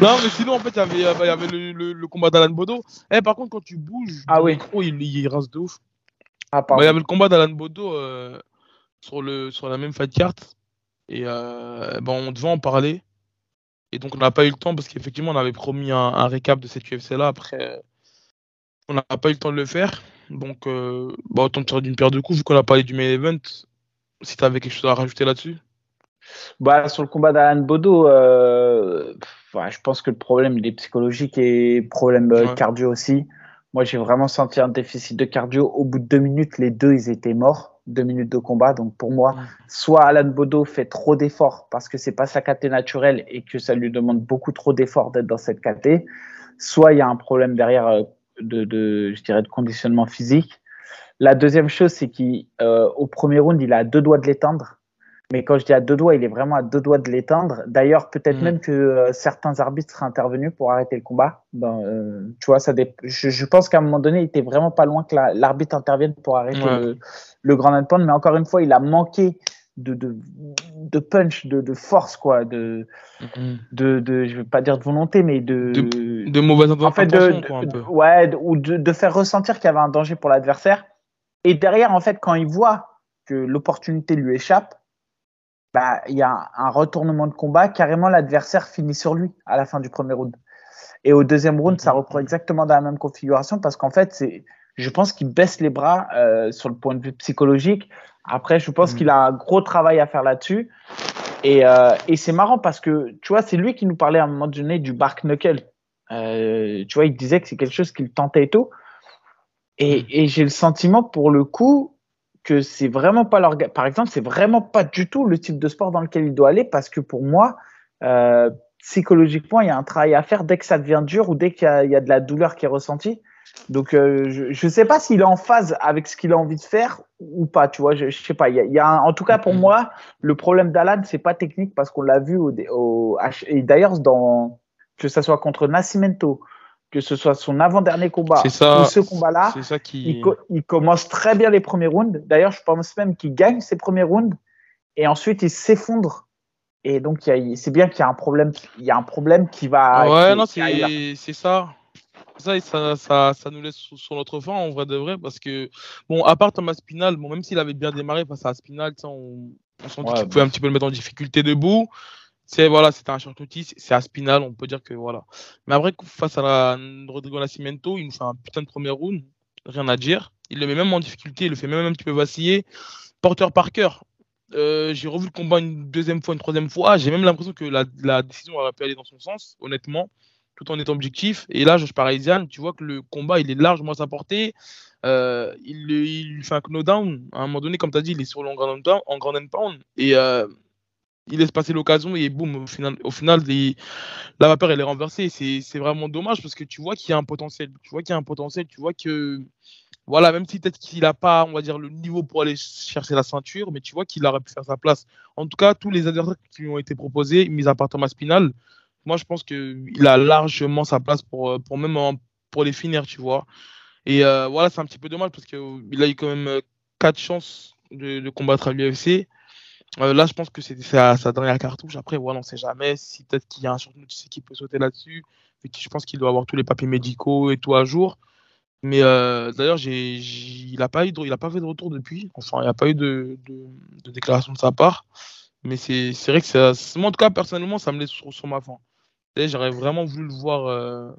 non, mais sinon, en fait, il y avait, il y avait le, le, combat d'Alan Bodo. Eh, par contre, quand tu bouges, ah, oui. micro, il, il rase de ouf. Ah, bah, il y avait le combat d'Alan Bodo euh, sur, le, sur la même fight carte. Et euh, bon, on devait en parler. Et donc, on n'a pas eu le temps parce qu'effectivement, on avait promis un, récap de cette UFC-là. Après, on n'a pas eu le temps de le faire. Donc, euh, bah, autant tirer d'une paire de coups, vu qu'on a parlé du main event. Si tu avais quelque chose à rajouter là-dessus bah, Sur le combat d'Alan Bodo, euh, je pense que le problème il est psychologique et problème euh, cardio aussi. Moi, j'ai vraiment senti un déficit de cardio. Au bout de deux minutes, les deux, ils étaient morts deux minutes de combat. Donc pour moi, soit Alan Bodo fait trop d'efforts parce que c'est pas sa caté naturelle et que ça lui demande beaucoup trop d'efforts d'être dans cette caté, soit il y a un problème derrière euh, de, de, je dirais, de conditionnement physique. La deuxième chose, c'est qu'au euh, premier round, il a deux doigts de l'éteindre. Mais quand je dis à deux doigts, il est vraiment à deux doigts de l'éteindre. D'ailleurs, peut-être mm. même que euh, certains arbitres seraient intervenus pour arrêter le combat. Euh, tu vois, ça je, je, pense qu'à un moment donné, il était vraiment pas loin que l'arbitre intervienne pour arrêter le, le, grand endpoint. Mais encore une fois, il a manqué de, de, de punch, de, de, force, quoi, de, mm. de, de, je veux pas dire de volonté, mais de de, mauvaise en fait, de, quoi, un peu. ouais, ou de, de faire ressentir qu'il y avait un danger pour l'adversaire. Et derrière, en fait, quand il voit que l'opportunité lui échappe bah, il y a un retournement de combat. Carrément, l'adversaire finit sur lui à la fin du premier round. Et au deuxième round, ça reprend exactement dans la même configuration parce qu'en fait, c'est, je pense qu'il baisse les bras euh, sur le point de vue psychologique Après, je pense mm. qu'il a un gros travail à faire là-dessus. Et, euh, et c'est marrant parce que, tu vois, c'est lui qui nous parlait à un moment donné du Bark Knuckle. Euh, tu vois, il disait que c'est quelque chose qu'il tentait et tout. Et, mm. et j'ai le sentiment, pour le coup, que c'est vraiment pas leur. Par exemple, c'est vraiment pas du tout le type de sport dans lequel il doit aller parce que pour moi, euh, psychologiquement, il y a un travail à faire dès que ça devient dur ou dès qu'il y, y, a de la douleur qui est ressentie. Donc, euh, je ne sais pas s'il est en phase avec ce qu'il a envie de faire ou pas. Tu vois, je, ne sais pas. Il y a, en tout cas, pour mm-hmm. moi, le problème d'Alan, c'est pas technique parce qu'on l'a vu au, au et d'ailleurs dans que ça soit contre Nascimento, que ce soit son avant-dernier combat ça, ou ce combat-là, qui... il, commence très bien les premiers rounds. D'ailleurs, je pense même qu'il gagne ses premiers rounds et ensuite il s'effondre. Et donc, c'est bien qu'il y a un problème. Il y a un problème qui va. Ouais, non, c'est ça ça, ça, ça, nous laisse sur, notre fin en vrai de vrai parce que bon à part Thomas Spinal bon même s'il avait bien démarré face à Spinal on, on sentait qu'il pouvait un petit peu le mettre en difficulté debout. C'est voilà c'était un short c'est à Spinal on peut dire que voilà. Mais après face à la, Rodrigo Nascimento il nous fait un putain de premier round rien à dire. Il le met même en difficulté il le fait même un petit peu vaciller. Porteur par cœur euh, j'ai revu le combat une deuxième fois, une troisième fois. J'ai même l'impression que la, la, décision aurait pu aller dans son sens, honnêtement tout en étant objectif. Et là, Josh Parisian, tu vois que le combat, il est largement à sa portée. Euh, il, il, fait un knockdown. À un moment donné, comme tu as dit, il est sur le grand en grand pound. Et euh, il laisse passer l'occasion et boum, au final, au final la vapeur, elle est renversée. C'est vraiment dommage parce que tu vois qu'il y a un potentiel. Tu vois qu'il y a un potentiel. Tu vois que, voilà, même si peut-être qu'il n'a pas, on va dire, le niveau pour aller chercher la ceinture, mais tu vois qu'il aurait pu faire sa place. En tout cas, tous les adversaires qui lui ont été proposés, mis à part Thomas Spinal, moi, je pense qu'il a largement sa place pour, euh, pour même pour les finir, tu vois. Et euh, voilà, c'est un petit peu dommage parce qu'il a eu quand même euh, quatre chances de, combattre à l'UFC. là, je pense que c'est sa, dernière cartouche. Après, voilà, on ne sait jamais si peut-être qu'il y a un champion qui peut sauter là-dessus. Je pense qu'il doit avoir tous les papiers médicaux et tout à jour. Mais d'ailleurs, il n'a pas, eu a pas fait de retour depuis. Enfin, il n'y a pas eu de, de, déclaration de sa part. Mais c'est vrai que ça, moi, en tout cas, personnellement, ça me laisse sur, sur ma fin. J'aurais vraiment voulu le voir. Euh,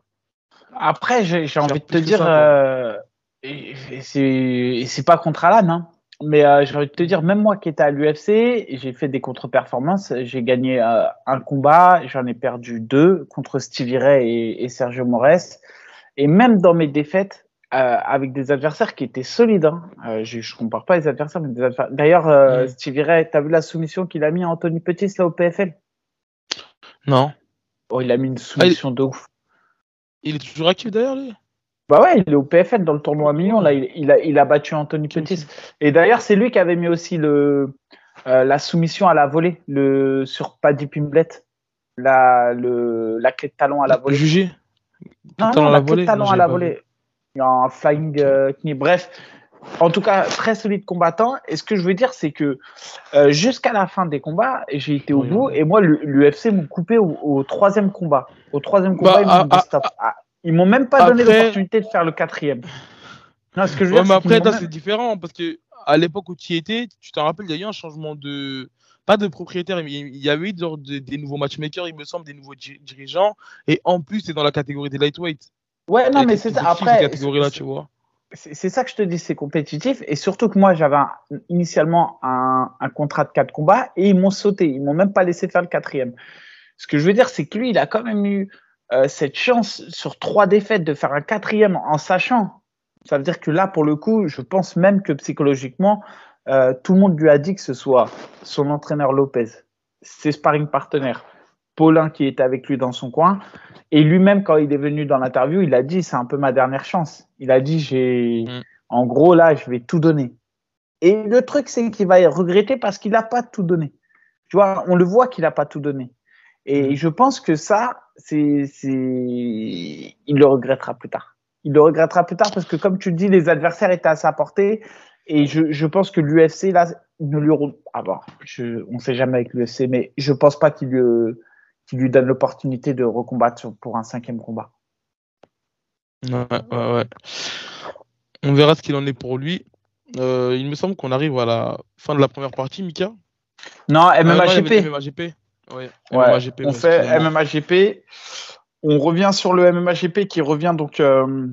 Après, j'ai envie de te dire, euh, et, c'est pas contre Alan, hein, mais euh, j'ai envie de te dire, même moi qui étais à l'UFC, j'ai fait des contre-performances. J'ai gagné un combat, j'en ai perdu deux contre Stevie Ray et, Sergio Mores. Et même dans mes défaites, avec des adversaires qui étaient solides. Hein. je, je compare pas les adversaires, mais des adversaires. D'ailleurs, euh, mm. Stevie Ray, t'as vu la soumission qu'il a mis à Anthony Petit là au PFL Non. Oh, il a mis une soumission ah, de ouf. Il est toujours actif d'ailleurs, lui? Bah ouais, il est au PFN dans le tournoi à million. Là, il, a, il a battu Anthony Pettis. Et d'ailleurs, c'est lui qui avait mis aussi le, euh, la soumission à la volée le, sur Paddy Pimblet. La, le, la clé de talon à la volée. Jugé Non, non, la, clé de talon à la volée. Il y a un flying euh, Bref, en tout cas, très solide combattant. Et ce que je veux dire, c'est que euh, jusqu'à la fin des combats, j'ai été au bout. Et moi, l'UFC m'ont coupé au, troisième combat. Au troisième combat, bah, ils m'ont stop. Ah, ils m'ont même pas donné l'opportunité de faire le quatrième. Non, ce que je veux dire, mais après, c'est différent parce que à l'époque où tu y étais, tu t'en rappelles, il y a eu un changement de pas de propriétaire, mais il y avait eu des nouveaux matchmakers, il me semble, des nouveaux dirigeants. Et en plus, c'est dans la catégorie des lightweight. Ouais, non, mais c'est ça. Après, catégorie-là, tu vois? C'est ça que je te dis, c'est compétitif. Et surtout que moi, j'avais initialement un, contrat de quatre combats et ils m'ont sauté. Ils m'ont même pas laissé faire le quatrième. Ce que je veux dire, c'est que lui, il a quand même eu euh, cette chance sur trois défaites de faire un quatrième en sachant. Ça veut dire que là, pour le coup, je pense même que psychologiquement, euh, tout le monde lui a dit que ce soit son entraîneur Lopez, ses sparring partenaires, Paulin qui était avec lui dans son coin. Et lui-même, quand il est venu dans l'interview, il a dit c'est un peu ma dernière chance. Il a dit j'ai, mm. en gros là, je vais tout donner. Et le truc, c'est qu'il va regretter parce qu'il n'a pas tout donné. Tu vois, on le voit qu'il n'a pas tout donné. Et mm. je pense que ça, c'est, c'est, il le regrettera plus tard. Il le regrettera plus tard parce que, comme tu le dis, les adversaires étaient à sa portée. Et je, je pense que l'UFC, là, ne lui. Ah bon, je, on ne sait jamais avec l'UFC, mais je pense pas qu'il lui qui lui donne l'opportunité de recombattre pour un cinquième combat. Ouais, ouais, ouais. On verra ce qu'il en est pour lui. Euh, il me semble qu'on arrive à la fin de la première partie, Mika. Non, MMA-GP. MMA-GP. Ouais, on fait MMA-GP. On revient sur le MMA-GP qui revient donc euh,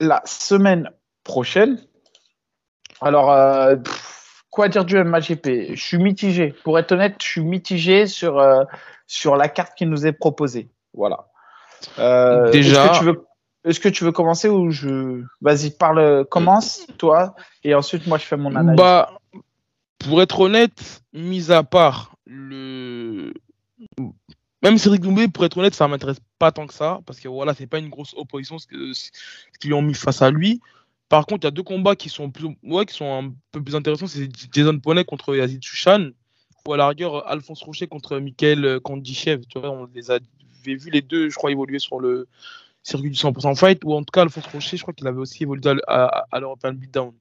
la semaine prochaine. Alors, euh, quoi dire du MAGP Je suis mitigé. Pour être honnête, je suis mitigé sur, euh, sur la carte qui nous est proposée. Voilà. Euh, Déjà. Est-ce que, tu veux, est-ce que tu veux commencer ou je. Vas-y, parle, commence, toi, et ensuite, moi, je fais mon analyse. Bah, pour être honnête, mis à part le. Même Cédric Doumbé, pour être honnête, ça m'intéresse pas tant que ça, parce que voilà, c'est pas une grosse opposition ce qu'ils ont mis face à lui. Par contre, il y a deux combats qui sont, plus, ouais, qui sont un peu plus intéressants. C'est Jason Poney contre Yazid Sushan, ou à la rigueur Alphonse Rocher contre Michael Kandichev. Tu vois, on les avait vus les deux, je crois, évoluer sur le circuit du 100% fight, ou en tout cas Alphonse Rocher, je crois qu'il avait aussi évolué à, l'European Beatdown.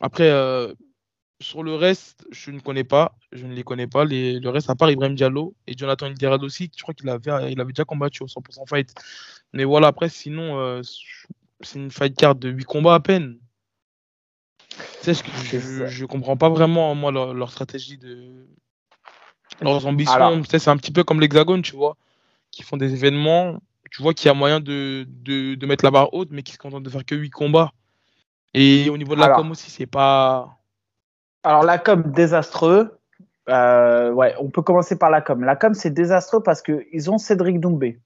Après, euh, sur le reste, je ne connais pas, je ne les connais pas. Le reste, à part Ibrahim Diallo et Jonathan Indirad aussi, je crois qu'il avait, il avait déjà combattu au 100% fight. Mais voilà, après, sinon, euh, c'est une fight card de 8 combats à peine. C'est ce que je, je, comprends pas vraiment, moi, leur, stratégie de. Leurs ambitions. C'est un petit peu comme l'Hexagone, tu vois, qui font des événements. Tu vois qu'il y a moyen de, de, de, mettre la barre haute, mais qui se contentent de faire que 8 combats. Et au niveau de la com aussi, c'est pas. Alors, la com, désastreux. Euh, ouais, on peut commencer par la com. La com, c'est désastreux parce qu'ils ont Cédric Doumbé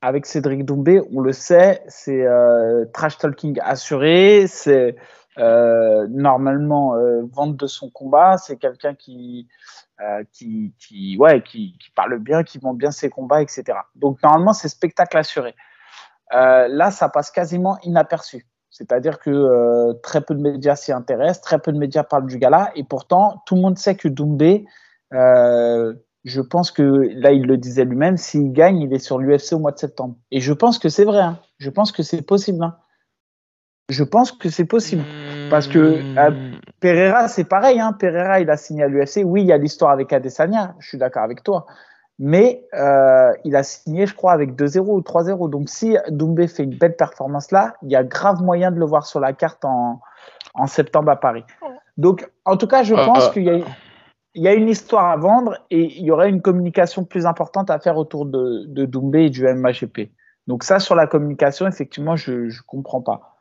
avec Cédric Doumbé, on le sait, c'est euh, trash talking assuré, c'est euh, normalement euh, vente de son combat, c'est quelqu'un qui, qui, qui, ouais, qui, parle bien, qui vend bien ses combats, etc. Donc normalement, c'est spectacle assuré. là, ça passe quasiment inaperçu. C'est-à-dire que très peu de médias s'y intéressent, très peu de médias parlent du gala, et pourtant, tout le monde sait que Doumbé je pense que là, il le disait lui-même, s'il gagne, il est sur l'UFC au mois de septembre. Et je pense que c'est vrai. Hein. Je pense que c'est possible. Hein. Je pense que c'est possible. Parce que euh, Pereira, c'est pareil. Hein. Pereira, il a signé à l'UFC. Oui, il y a l'histoire avec Adesanya. Je suis d'accord avec toi. Mais euh, il a signé, je crois, avec 2-0 ou 3-0. Donc, si Doumbé fait une belle performance là, il y a grave moyen de le voir sur la carte en, en septembre à Paris. Donc, en tout cas, je euh, pense qu'il y a il y a une histoire à vendre et il y aurait une communication plus importante à faire autour de, de Doumbé et du MHP. Donc ça, sur la communication, effectivement, je ne comprends pas.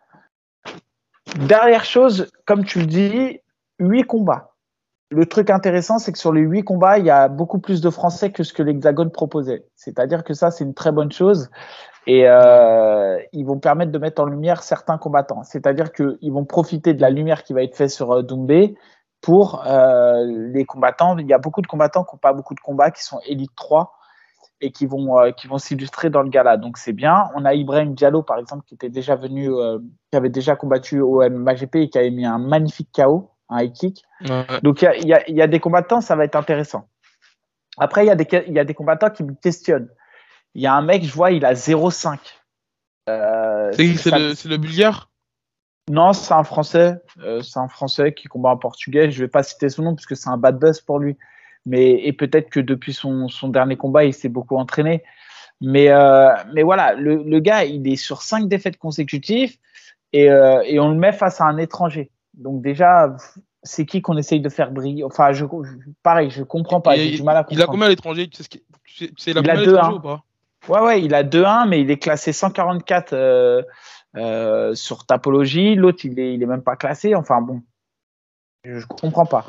Dernière chose, comme tu le dis, huit combats. Le truc intéressant, c'est que sur les huit combats, il y a beaucoup plus de Français que ce que l'Hexagone proposait. C'est-à-dire que ça, c'est une très bonne chose. Et euh, ils vont permettre de mettre en lumière certains combattants. C'est-à-dire qu'ils vont profiter de la lumière qui va être faite sur euh, Doumbé pour euh, les combattants. Il y a beaucoup de combattants qui n'ont pas beaucoup de combats, qui sont élite 3 et qui vont, euh, qui vont s'illustrer dans le gala. Donc c'est bien. On a Ibrahim Diallo, par exemple, qui était déjà venu, euh, qui avait déjà combattu au MAGP et qui avait mis un magnifique KO, un high kick. Donc il y a, y a, des combattants, ça va être intéressant. Après, il y, a des, il y a des combattants qui me questionnent. Il y a un mec, je vois, il a 0,5. Euh, c'est le, le bulgare? Non, c'est un Français. Euh, c'est un Français qui combat en portugais. Je vais pas citer son nom parce que c'est un bad buzz pour lui. Mais et peut-être que depuis son, son, dernier combat, il s'est beaucoup entraîné. Mais euh, mais voilà, le, le, gars, il est sur cinq défaites consécutives et, euh, et on le met face à un étranger. Donc déjà, c'est qui qu'on essaye de faire briller? Enfin, je, pareil, je comprends pas. J'ai du mal à comprendre. Il a combien l'étranger? Tu sais, il a combien ou pas? Ouais, ouais, il a 2-1, mais il est classé 144 euh, euh, sur Tapologie. L'autre, il est, il est même pas classé. Enfin bon, je comprends pas.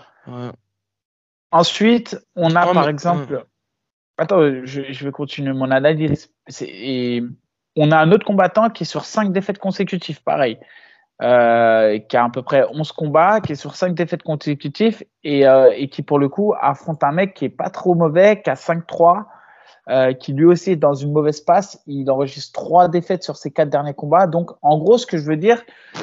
Ensuite, on a par exemple. Attends, je, vais continuer mon analyse. Et on a un autre combattant qui est sur 5 défaites consécutives, pareil. Euh, qui a à peu près 11 combats, qui est sur 5 défaites consécutives et, euh, et, qui pour le coup affronte un mec qui est pas trop mauvais, qui a 5-3, euh, qui lui aussi est dans une mauvaise passe. Il enregistre trois défaites sur ses quatre derniers combats. Donc, en gros, ce que je veux dire,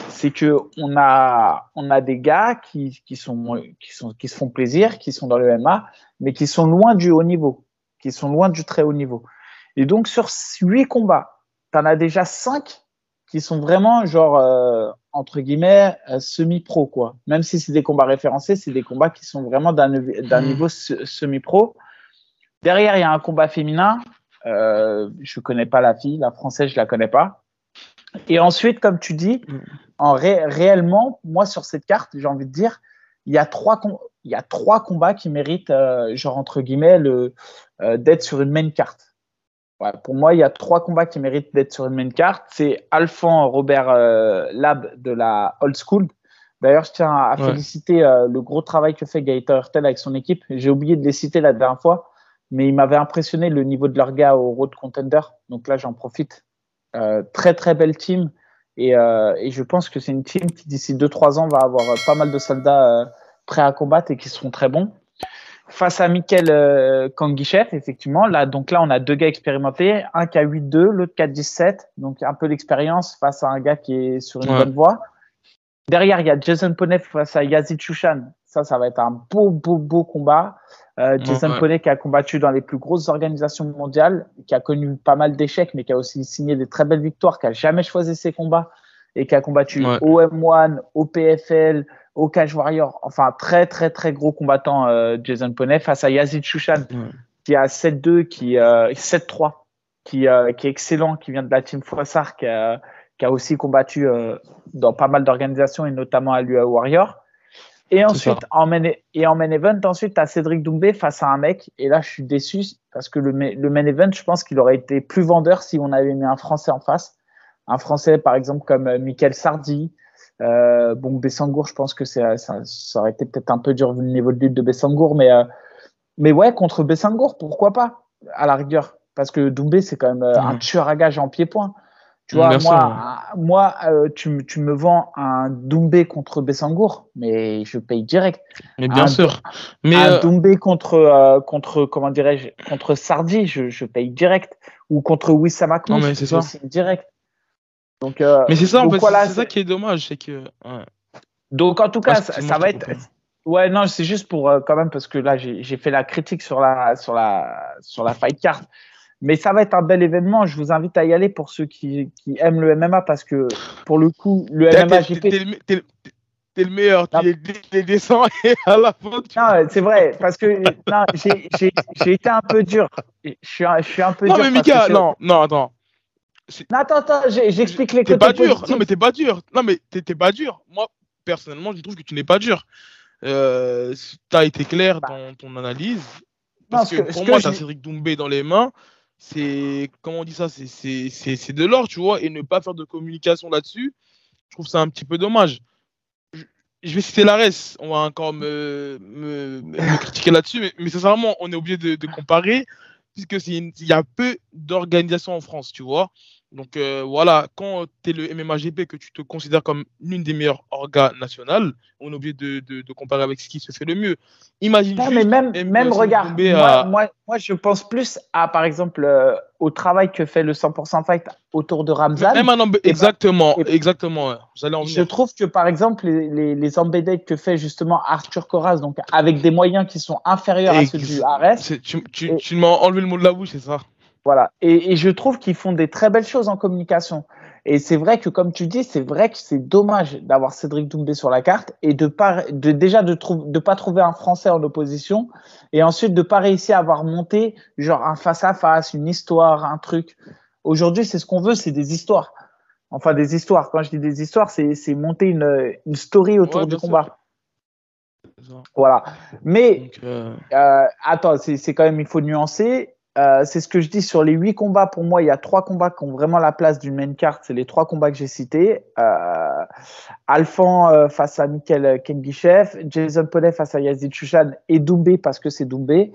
c'est que on a, on a des gars qui, qui, sont, qui, sont, qui se font plaisir, qui sont dans le MMA, mais qui sont loin du haut niveau, qui sont loin du très haut niveau. Et donc, sur huit combats, tu en as déjà cinq qui sont vraiment genre euh, entre guillemets euh, semi-pro quoi. Même si c'est des combats référencés, c'est des combats qui sont vraiment d'un mmh. niveau semi-pro. Derrière, il y a un combat féminin. Euh, je connais pas la fille, la française, je la connais pas. Et ensuite, comme tu dis, en réellement, moi sur cette carte, j'ai envie de dire, il y a trois, il y a trois combats qui méritent, euh, genre entre guillemets, le euh, d'être sur une main carte. pour moi, il y a trois combats qui méritent d'être sur une main carte. C'est Alphand Robert Lab de la Old School. D'ailleurs, je tiens à féliciter euh, le gros travail que fait Gaëtan Hurtel avec son équipe. J'ai oublié de les citer la dernière fois, mais il m'avait impressionné le niveau de leur gars au Road Contender. Donc là, j'en profite. Euh, très, très belle team. Et, euh, et je pense que c'est une team qui, d'ici 2-3 ans, va avoir pas mal de soldats prêts à combattre et qui seront très bons. Face à Mikel euh, Kangichev, effectivement, là, donc là, on a deux gars expérimentés, un qui a 8-2, l'autre qui a 17, donc un peu d'expérience face à un gars qui est sur une bonne voie. Derrière, il y a Jason Poney face à Yazid Chouchan. Ça, ça va être un beau, beau, beau combat. Euh, Jason Poney qui a combattu dans les plus grosses organisations mondiales, qui a connu pas mal d'échecs, mais qui a aussi signé des très belles victoires, qui a jamais choisi ses combats et qui a combattu au M1, au PFL, au Cage Warrior. Enfin, très, très, très gros combattant, euh, Jason Poney, face à Yazid Chouchan, qui a 7-2, qui, euh, 7-3, qui, euh, qui est excellent, qui vient de la team Foissard, qui a, qui a aussi combattu dans pas mal d'organisations et notamment à l'UA Warrior. Et ensuite, en main, et en main event, ensuite, tu Cédric Doumbé face à un mec. Et là, je suis déçu parce que le, le main event, je pense qu'il aurait été plus vendeur si on avait mis un Français en face. Un Français, par exemple, comme euh, Michael Sardi. Euh, bon, Bessangour, je pense que ça, ça aurait été peut-être un peu dur vu le niveau de lutte de Bessangour. Mais, euh, mais ouais, contre Bessangour, pourquoi pas, à la rigueur. Parce que Doumbé, c'est quand même euh, un tueur à gage en pied-point. Tu vois, moi, moi euh, tu, tu, me vends un Doumbé contre Bessangour, mais je paye direct. Mais bien sûr. Mais un euh... Doumbé contre, euh, contre comment dirais-je, contre Sardi, je, je, paye direct. Ou contre Wissam Non, mais c'est ça. direct. Donc, euh, mais c'est ça, en fait, c'est ça qui est dommage, c'est que. Ouais. Donc, en tout cas, ça, ça va être. Ouais, non, c'est juste pour euh, quand même parce que là, j'ai fait la critique sur la sur la sur la fight card. Mais ça va être un bel événement. Je vous invite à y aller pour ceux qui, qui aiment le MMA parce que pour le coup, le MMA. T'es le meilleur, tu les, descends et à la fin. Non, c'est vrai, parce que j'ai été un peu dur. Je suis, je suis un peu non, dur. Non, mais Mika, non, non, attends. Non, attends, attends, j'explique les côtés. T'es pas dur, non, mais t'es pas dur. Non, mais t'es pas dur. Moi, personnellement, je trouve que tu n'es pas dur. Euh, t'as été clair bah. dans ton analyse. Parce non, que, que, pour moi, t'as Cédric Doumbé dans les mains c'est comment on dit ça c'est de l'or tu vois et ne pas faire de communication là-dessus je trouve ça un petit peu dommage. Je, vais citer l'ARES on va encore me, me, me critiquer là-dessus mais, mais sincèrement on est obligé de, de comparer puisque il y a peu d'organisations en France tu vois donc euh, voilà, quand tu es le MMAGP, que tu te considères comme l'une des meilleures orgas nationales, on est obligé de, de, de, comparer avec ce qui se fait le mieux. Imagine non, mais même, même regarde, moi, à... moi, moi, je pense plus à, par exemple, euh, au travail que fait le 100% Fight autour de Ramzan. Même un exactement, ben, exactement. Ouais. En je trouve que, par exemple, les, les, les embedded que fait justement Arthur Coraz, donc avec des moyens qui sont inférieurs à ceux du ARS. Tu, tu, et... tu m'as enlevé le mot de la bouche, c'est ça? Voilà. Et, et, je trouve qu'ils font des très belles choses en communication. Et c'est vrai que, comme tu dis, c'est vrai que c'est dommage d'avoir Cédric Doumbé sur la carte et de pas, de déjà de de pas trouver un Français en opposition et ensuite de pas réussir à avoir monté genre un face à face, une histoire, un truc. Aujourd'hui, c'est ce qu'on veut, c'est des histoires. Enfin, des histoires. Quand je dis des histoires, c'est, monter une, une story autour ouais, du combat. Sûr. Voilà. Mais Donc, euh... Euh, attends, c'est quand même, il faut nuancer. Euh, c'est ce que je dis sur les huit combats. Pour moi, il y a trois combats qui ont vraiment la place d'une main carte. C'est les trois combats que j'ai cités. Euh, Alphan euh, face à Mikel Kengichev, Jason Pellet face à Yazid Chouchan et Doumbé parce que c'est Doumbé.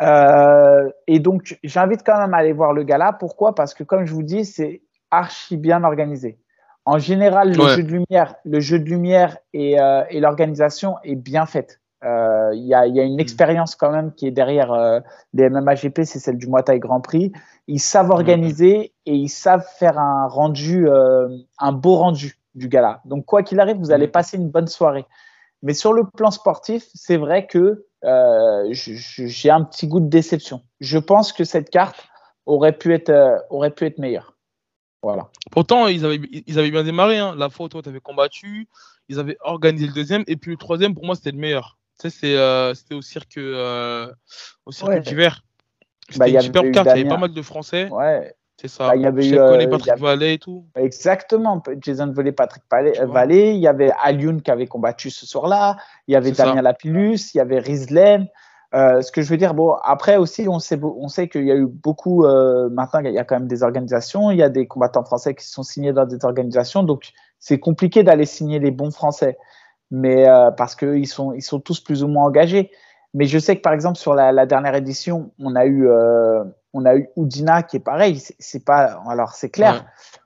Euh, et donc, j'invite quand même à aller voir le gala. Pourquoi? Parce que, comme je vous dis, c'est archi bien organisé. En général, le ouais. jeu de lumière, le jeu de lumière et, et l'organisation est bien faite. Il euh, y, a, y, a, une expérience quand même qui est derrière euh, les MMAGP, c'est celle du Muay Thai Grand Prix. Ils savent organiser et ils savent faire un rendu, euh, un beau rendu du gala. Donc quoi qu'il arrive, vous allez passer une bonne soirée. Mais sur le plan sportif, c'est vrai que euh, j'ai un petit goût de déception. Je pense que cette carte aurait pu être, aurait pu être meilleure. Voilà. Pourtant, ils avaient, ils avaient bien démarré. Hein. La fois où toi, tu avais combattu, ils avaient organisé le deuxième, et puis le troisième, pour moi, c'était le meilleur. Tu sais, euh, c'était au cirque, euh, au cirque ouais. d'hiver. C'était bah, une superbe carte, il y avait pas mal de Français. Ouais. C'est ça. Bah, il y avait eu, euh, Patrick avait... Vallée et tout. Exactement. Jason Vallée, Patrick Vallée. Il y avait Alioun qui avait combattu ce soir-là. Il y avait Damien ça. Lapillus. Il y avait Rizlen. Euh, ce que je veux dire, bon, après aussi, on sait, on sait qu'il y a eu beaucoup, euh, maintenant, il y a quand même des organisations, il y a des combattants français qui sont signés dans des organisations, donc c'est compliqué d'aller signer les bons français. Mais euh, parce qu'ils sont, ils sont tous plus ou moins engagés. Mais je sais que par exemple sur la, dernière édition, on a eu, euh, on a eu Udina qui est pareil. C'est pas, alors c'est clair,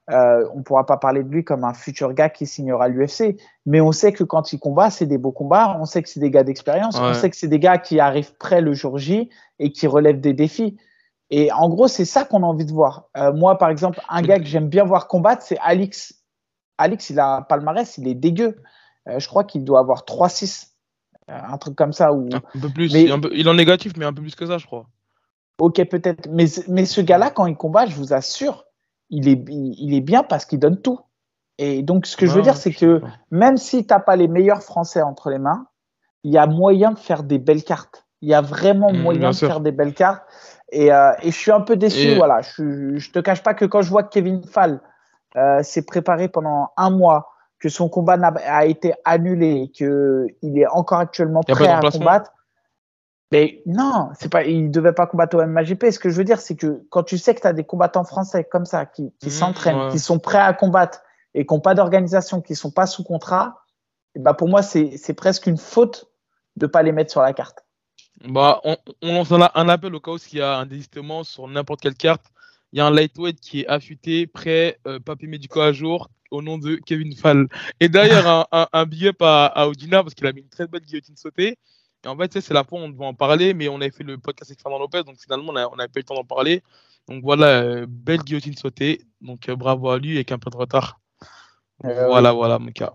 euh, on pourra pas parler de lui comme un futur gars qui signera l'UFC, mais on sait que quand il combat, c'est des beaux combats. On sait que c'est des gars d'expérience. On sait que c'est des gars qui arrivent près le jour J et qui relèvent des défis. Et en gros, c'est ça qu'on a envie de voir. Euh, moi, par exemple, un gars que j'aime bien voir combattre, c'est Alix. Alix, il a un palmarès, il est dégueu. Euh, je crois qu'il doit avoir 3-6. Euh, un truc comme ça. Ou... Un peu plus. il est en négatif, mais un peu plus que ça, je crois. Ok, peut-être. Mais, mais ce gars-là, quand il combat, je vous assure, il est, il est bien parce qu'il donne tout. Et donc, ce que je veux dire, c'est que même si tu n'as pas les meilleurs Français entre les mains, il y a moyen de faire des belles cartes. Il y a vraiment mmh, moyen de faire des belles cartes. Et, euh, et, je suis un peu déçu. Voilà, je, je te cache pas que quand je vois que Kevin Fall euh, s'est préparé pendant un mois, que son combat a, été annulé, qu'il est encore actuellement prêt à combattre. Mais non, c'est pas, il devait pas combattre au MAGP. Ce que je veux dire, c'est que quand tu sais que tu as des combattants français comme ça, qui, qui mmh, s'entraînent, qui sont prêts à combattre et qui n'ont pas d'organisation, qui sont pas sous contrat, et bah pour moi, c'est presque une faute de pas les mettre sur la carte. Bah, on, on lance un, appel au cas où s'il y a un désistement sur n'importe quelle carte. Il y a un lightweight qui est affûté, prêt, euh, papier médicaux à jour, au nom de Kevin Fall. Et d'ailleurs, un, un, un, big up à, à Odina parce qu'il a mis une très belle guillotine sautée. Et en fait, c'est la fois où on devait en parler, mais on avait fait le podcast avec Fernand Lopez, donc finalement, on n'avait pas eu le temps d'en parler. Donc voilà, euh, belle guillotine sautée. Donc euh, bravo à lui avec un peu de retard. voilà, voilà, mon cas.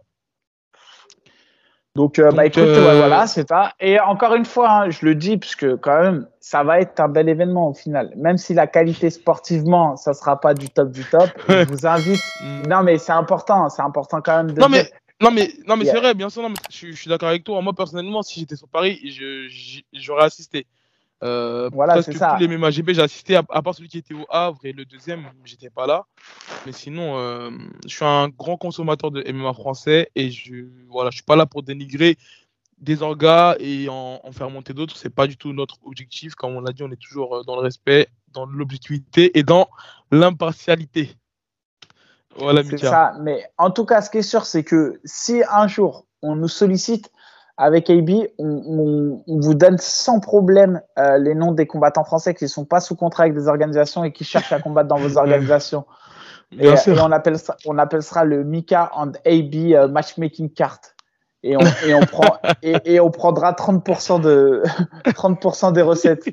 Donc, euh, bah, écoute, euh, voilà, c'est ça. Et encore une fois, hein, je le dis, parce que quand même, ça va être un bel événement au final. Même si la qualité sportivement, ça sera pas du top du top, je vous invite. Mm. non, mais c'est important, c'est important quand même de. Non, mais, non, mais, non, mais c'est vrai, bien sûr, non, je, je, suis d'accord avec toi. Moi, personnellement, si j'étais sur Paris, j'aurais assisté. Euh, voilà, presque tous les MMAGP, j'ai assisté, à, part celui qui était au Havre et le deuxième, j'étais pas là. Mais sinon, euh, je suis un grand consommateur de MMA français et je voilà, je suis pas là pour dénigrer des orgas et en, faire monter d'autres. C'est pas du tout notre objectif. Comme on l'a dit, on est toujours euh, dans le respect, dans l'objectivité et dans l'impartialité. Voilà, C'est ça. Mais en tout cas, ce qui est sûr, c'est que si un jour on nous sollicite avec AB, on, vous donne sans problème euh, les noms des combattants français qui ne sont pas sous contrat avec des organisations et qui cherchent à combattre dans vos organisations. Et, on, appelle ça, on appellera le Mika and AB euh, Matchmaking Card. Et on, et on, prend, et, on prendra 30%, de, 30 des recettes.